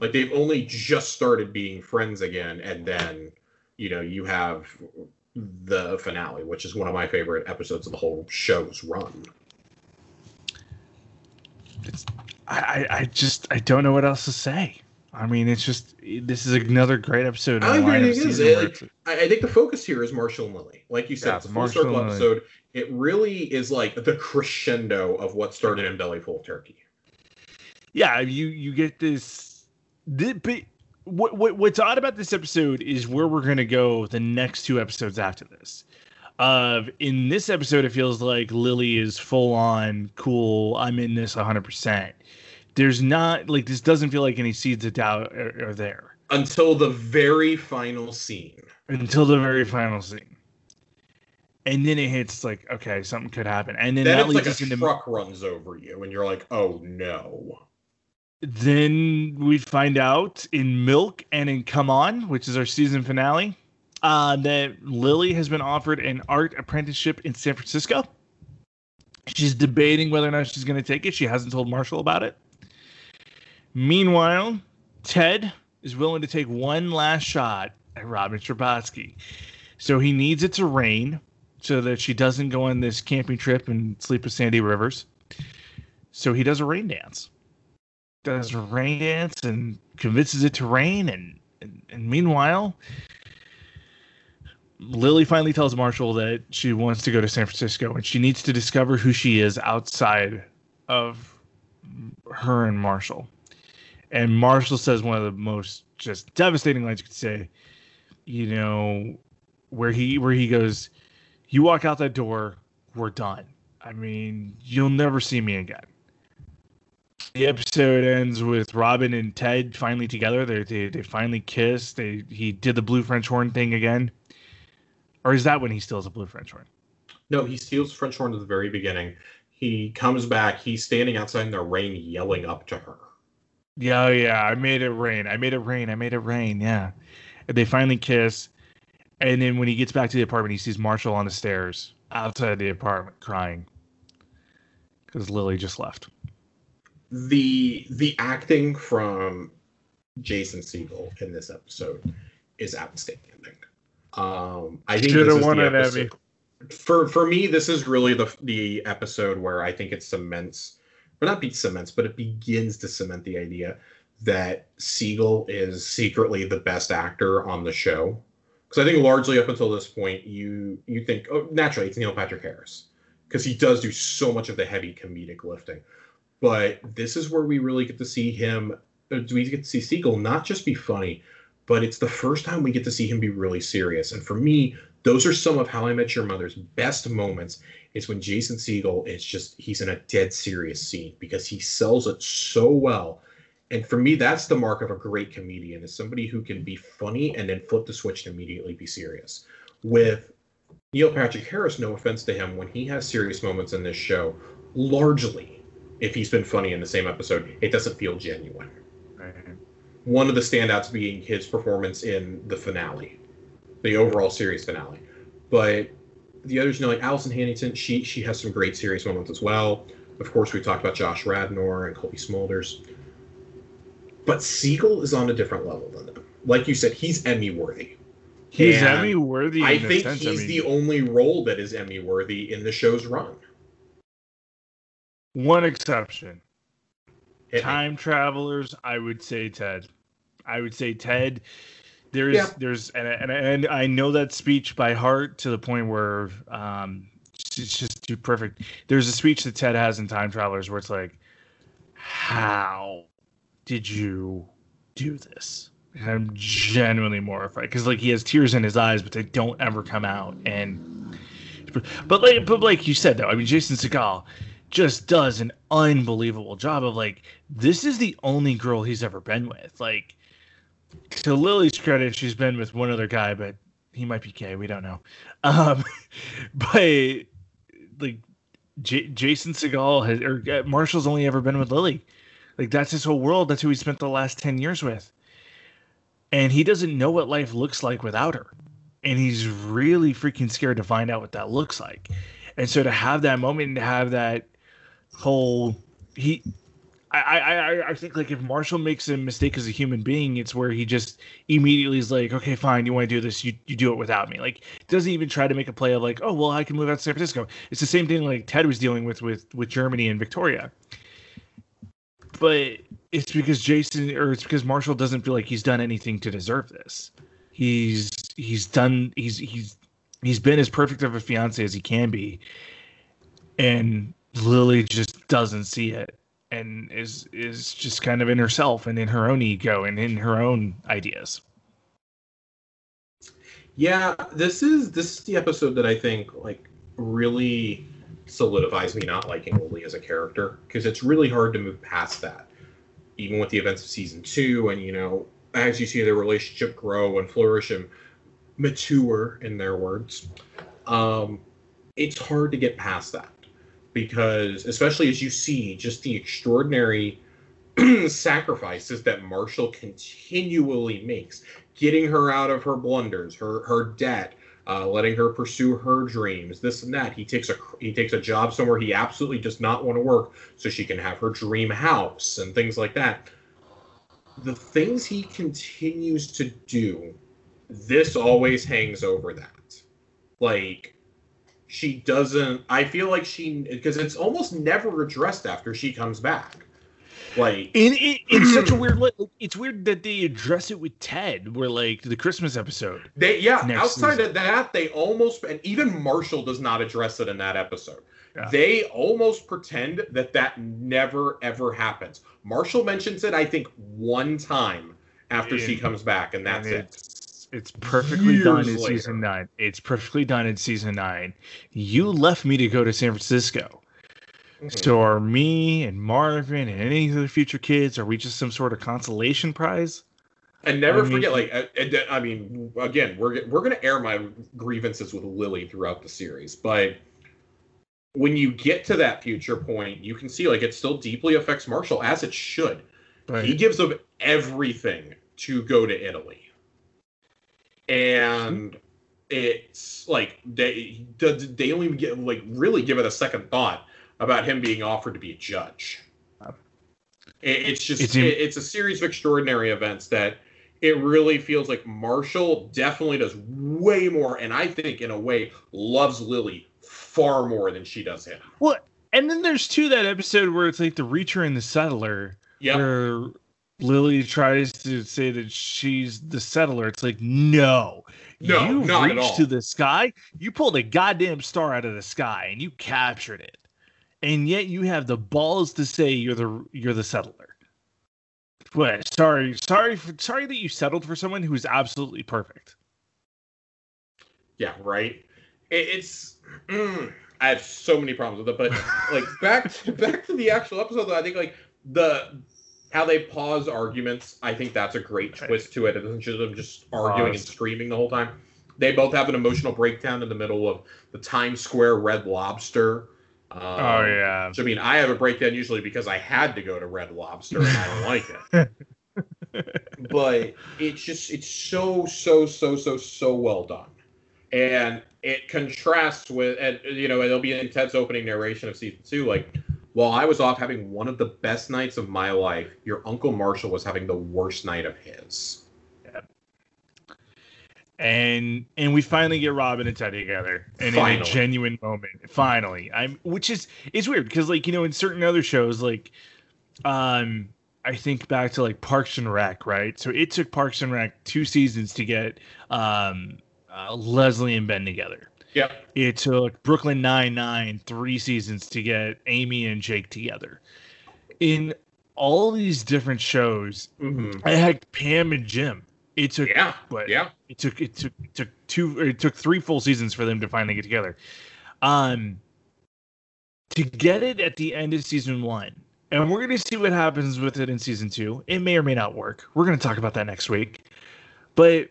Like they've only just started being friends again, and then you know you have the finale, which is one of my favorite episodes of the whole show's run. It's I, I just I don't know what else to say. I mean, it's just this is another great episode. I. It is. It, I think the focus here is Marshall and Lily. Like you said, yeah, it's a full Marshall circle episode. It really is like the crescendo of what started in Belly Full Turkey. Yeah, you you get this the, but what, what what's odd about this episode is where we're gonna go the next two episodes after this. Of uh, in this episode, it feels like Lily is full on cool. I'm in this 100. percent There's not like this doesn't feel like any seeds of doubt are, are there until the very final scene. Until the very final scene and then it hits like okay something could happen and then, then that leads like us a into truck runs over you and you're like oh no then we find out in Milk and in Come On, which is our season finale, uh, that Lily has been offered an art apprenticeship in San Francisco. She's debating whether or not she's going to take it. She hasn't told Marshall about it. Meanwhile, Ted is willing to take one last shot at Robin Scherbatsky. So he needs it to rain so that she doesn't go on this camping trip and sleep with Sandy Rivers. So he does a rain dance does rain dance and convinces it to rain and, and, and meanwhile Lily finally tells Marshall that she wants to go to San Francisco and she needs to discover who she is outside of her and Marshall. And Marshall says one of the most just devastating lines you could say, you know, where he where he goes, "You walk out that door, we're done. I mean, you'll never see me again." The episode ends with Robin and Ted finally together. They they, they finally kiss. They he did the blue French horn thing again, or is that when he steals a blue French horn? No, he steals French horn at the very beginning. He comes back. He's standing outside in the rain, yelling up to her. Yeah, oh, yeah. I made it rain. I made it rain. I made it rain. Yeah. And they finally kiss. And then when he gets back to the apartment, he sees Marshall on the stairs outside the apartment crying because Lily just left. The the acting from Jason Segel in this episode is outstanding. Um, I think should have won an Emmy. For for me, this is really the the episode where I think it cements, or not be cements, but it begins to cement the idea that Segel is secretly the best actor on the show. Because I think largely up until this point, you you think oh, naturally it's Neil Patrick Harris because he does do so much of the heavy comedic lifting. But this is where we really get to see him. Uh, we get to see Segel not just be funny, but it's the first time we get to see him be really serious. And for me, those are some of How I Met Your Mother's best moments. Is when Jason Segel is just he's in a dead serious scene because he sells it so well. And for me, that's the mark of a great comedian is somebody who can be funny and then flip the switch and immediately be serious. With Neil Patrick Harris, no offense to him, when he has serious moments in this show, largely, if he's been funny in the same episode, it doesn't feel genuine. Right. One of the standouts being his performance in the finale, the overall series finale. But the others, you know, like Alyson Hannigan, she she has some great serious moments as well. Of course, we talked about Josh Radnor and Cobie Smulders. But Segel is on a different level than them. Like you said, he's Emmy worthy. He's Emmy worthy. I think sense. he's I mean, the only role that is Emmy worthy in the show's run. One exception. Hit Time me. travelers, I would say Ted. I would say Ted. There's yeah. there's and, and and I know that speech by heart to the point where um it's just too perfect. There's a speech that Ted has in Time Travelers where it's like, how did you do this? And I'm genuinely mortified because like he has tears in his eyes, but they don't ever come out. And but like but like you said though, I mean Jason Segel just does an unbelievable job of like this is the only girl he's ever been with. Like to Lily's credit, she's been with one other guy, but he might be gay. We don't know. Um, but like J- Jason Segel has or uh, Marshall's only ever been with Lily. Like that's his whole world. That's who he spent the last ten years with and he doesn't know what life looks like without her and he's really freaking scared to find out what that looks like and so to have that moment and to have that whole he I, I I think like if Marshall makes a mistake as a human being, it's where he just immediately is like, okay, fine, you want to do this, you you do it without me. Like doesn't even try to make a play of like, oh well, I can move out to San Francisco. It's the same thing like Ted was dealing with with with Germany and Victoria. But it's because Jason or it's because Marshall doesn't feel like he's done anything to deserve this. He's he's done he's he's he's been as perfect of a fiance as he can be. And Lily just doesn't see it and is is just kind of in herself and in her own ego and in her own ideas. Yeah, this is this is the episode that I think like really solidifies me not liking Lily as a character because it's really hard to move past that even with the events of season two, and you know, as you see their relationship grow and flourish and mature, in their words, um, it's hard to get past that because, especially as you see just the extraordinary sacrifices that Marshall continually makes, getting her out of her blunders, her her debt, uh, letting her pursue her dreams, this and that. He takes a he takes a job somewhere he absolutely does not want to work, so she can have her dream house and things like that. The things he continues to do, this always hangs over that. Like she doesn't. I feel like she because it's almost never addressed after she comes back. Like in, in, in such a weird it's weird that they address it with Ted, where like the Christmas episode. They yeah, outside season. of that, they almost and even Marshall does not address it in that episode. Yeah. They almost pretend that that never ever happens. Marshall mentions it, I think, one time after she comes back, and that's it. It's perfectly Years done in later. season nine. It's perfectly done in season nine. You left me to go to San Francisco. Mm-hmm. So are me and Marvin and any of the future kids? Are we just some sort of consolation prize? And never I mean, forget, like, I, I, mean, again, we're we're gonna air my grievances with Lily throughout the series, but when you get to that future point, you can see like it still deeply affects Marshall as it should. Right. He gives up everything to go to Italy, and it's like they they don't even get like really give it a second thought about him being offered to be a judge. It's just it's, it's a series of extraordinary events that it really feels like Marshall definitely does way more, and I think in a way loves Lily far more than she does him. Well, and then there's two that episode where it's like the Reacher and the Settler, yep. where Lily tries to say that she's the settler. It's like no, no, you not reached to the sky, you pulled a goddamn star out of the sky, and you captured it, and yet you have the balls to say you're the you're the settler. What? Sorry, sorry, for, sorry that you settled for someone who's absolutely perfect. Yeah, right. It, it's. Mm, I have so many problems with it, but like back to, back to the actual episode. Though, I think like the how they pause arguments. I think that's a great twist to it. It doesn't just them just arguing and screaming the whole time. They both have an emotional breakdown in the middle of the Times Square Red Lobster um, oh yeah. So I mean, I have a breakdown usually because I had to go to Red Lobster and I don't like it. but it's just it's so so so so so well done, and it contrasts with and you know it'll be an intense opening narration of season two. Like while I was off having one of the best nights of my life, your uncle Marshall was having the worst night of his and and we finally get Robin and Teddy together and in a genuine moment. Finally, I'm which is it's weird because like you know in certain other shows like um I think back to like Parks and Rec, right? So it took Parks and Rec two seasons to get um uh, Leslie and Ben together. Yeah. It took Brooklyn Nine Nine three seasons to get Amy and Jake together. In all these different shows, mm-hmm. I had Pam and Jim it took yeah, but yeah. It took it took it took two it took three full seasons for them to finally get together. Um to get it at the end of season one, and we're gonna see what happens with it in season two. It may or may not work. We're gonna talk about that next week. But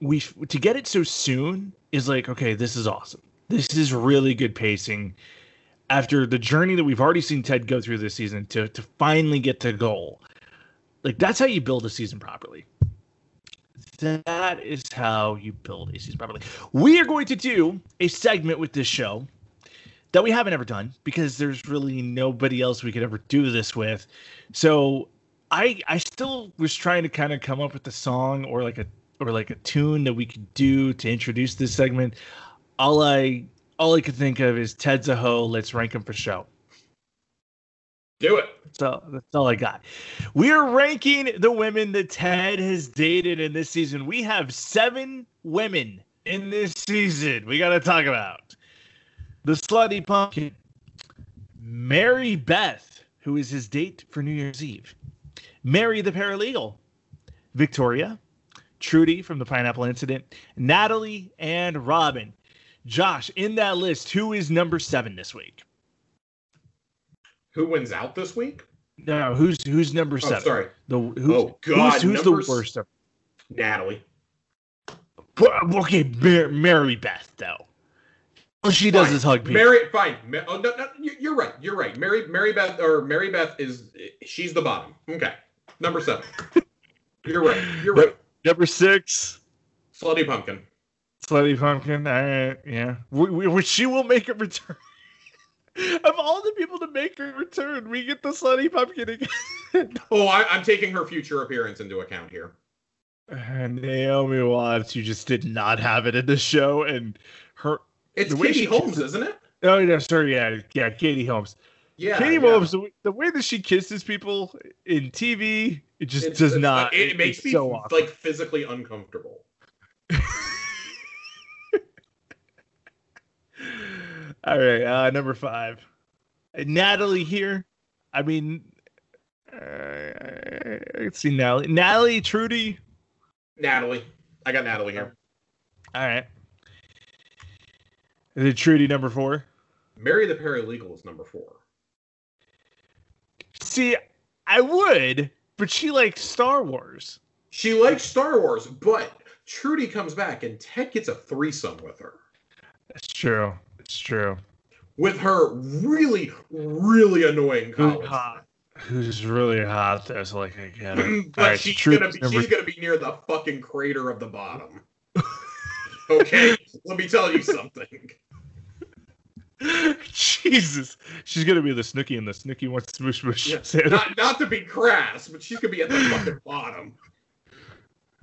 we to get it so soon is like, okay, this is awesome. This is really good pacing. After the journey that we've already seen Ted go through this season to to finally get to goal. Like that's how you build a season properly that is how you build a season properly. We are going to do a segment with this show that we haven't ever done because there's really nobody else we could ever do this with. So I I still was trying to kind of come up with a song or like a or like a tune that we could do to introduce this segment. All I all I could think of is Ted's a hoe. Let's rank him for show. Do it. So that's all I got. We are ranking the women that Ted has dated in this season. We have seven women in this season. We got to talk about the slutty pumpkin, Mary Beth, who is his date for New Year's Eve, Mary the paralegal, Victoria, Trudy from the Pineapple Incident, Natalie, and Robin. Josh, in that list, who is number seven this week? Who wins out this week? No, who's who's number oh, seven? Oh, sorry. The who's, oh God, who's, who's the worst? Of? Natalie. Okay, Mary Beth though. All she does fine. is hug people. Mary, fine. Oh no, no, you're right. You're right. Mary, Mary Beth, or Mary Beth is she's the bottom. Okay, number seven. you're right. You're right. Number six. Slutty Pumpkin. Slutty Pumpkin. Uh, yeah, we, we, she will make a return. of all the people to make her return, we get the slutty pumpkin again. oh, I, am taking her future appearance into account here. And Naomi Watts, you just did not have it in the show, and her. It's Katie Holmes, isn't it? Oh yeah, sorry, yeah, yeah, Katie Holmes. Yeah, Katie yeah. Holmes. The, the, way that she kisses people in TV, it just it's, does it's, not. It, it makes me so like physically uncomfortable. All right, uh, number five, Natalie here. I mean, uh, let's see, Natalie, Natalie, Trudy, Natalie. I got Natalie here. All right. Is it Trudy number four? Mary the Paralegal is number four. See, I would, but she likes Star Wars. She likes Star Wars, but Trudy comes back and Ted gets a threesome with her. That's true. It's true. With her really, really annoying college. Hot. Who's really hot? That's like I get it. but right, she's gonna be number... she's gonna be near the fucking crater of the bottom. okay, let me tell you something. Jesus, she's gonna be the Snooki, and the Snooki wants to smush smush. Yeah. Not, not to be crass, but she's gonna be at the fucking bottom.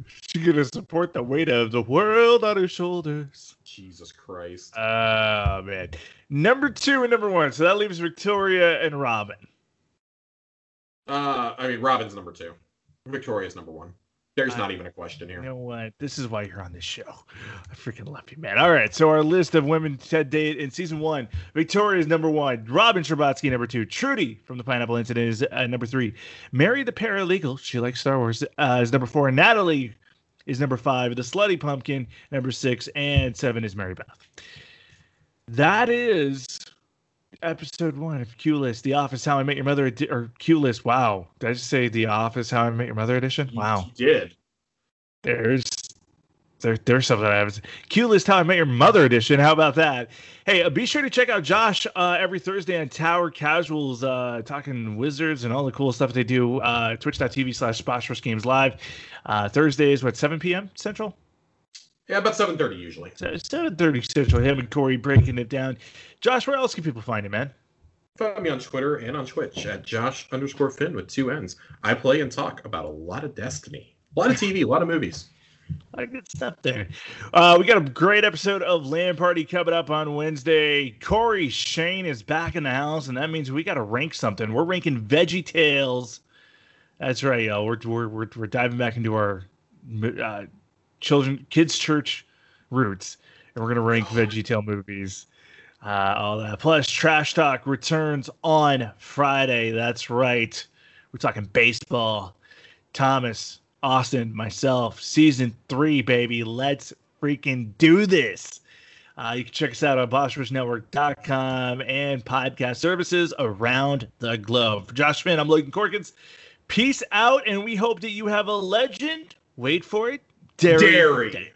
She's gonna support the weight of the world on her shoulders. Jesus Christ. Oh man. Number two and number one. So that leaves Victoria and Robin. Uh, I mean, Robin's number two. Victoria's number one. There's not even a question here. You know what? This is why you're on this show. I freaking love you, man. All right. So our list of women Ted date in season one: Victoria is number one, Robin Scherbatsky number two, Trudy from the Pineapple Incident is uh, number three, Mary the Paralegal, she likes Star Wars, uh, is number four, Natalie is number five, the Slutty Pumpkin number six, and seven is Mary Beth. That is episode one of Q List, The Office, How I Met Your Mother, or Q List. Wow, did I just say The Office, How I Met Your Mother edition? Wow, you did. There's there, there's something I have. Q List, How I Met Your Mother edition. How about that? Hey, uh, be sure to check out Josh uh, every Thursday on Tower Casuals, uh, talking Wizards and all the cool stuff they do. Uh, Twitch.tv slash Bosch Games Live. Uh, Thursdays, what, 7 p.m. Central? Yeah, about 7.30 usually. So 7.30 Central. Him and Corey breaking it down. Josh, where else can people find you, man? Find me on Twitter and on Twitch at Josh underscore Finn with two N's. I play and talk about a lot of Destiny, a lot of TV, a lot of movies. A lot of good stuff there. Uh, we got a great episode of Land Party coming up on Wednesday. Corey Shane is back in the house, and that means we got to rank something. We're ranking Veggie Tales. That's right, y'all. We're, we're, we're, we're diving back into our uh, children kids church roots, and we're gonna rank Veggie Tale movies. Uh, all that. Plus, Trash Talk returns on Friday. That's right. We're talking baseball. Thomas, Austin, myself, season three, baby. Let's freaking do this. Uh, you can check us out on BossRushNetwork.com and podcast services around the globe. For Josh Finn, I'm Logan Corkins. Peace out, and we hope that you have a legend. Wait for it. Dary.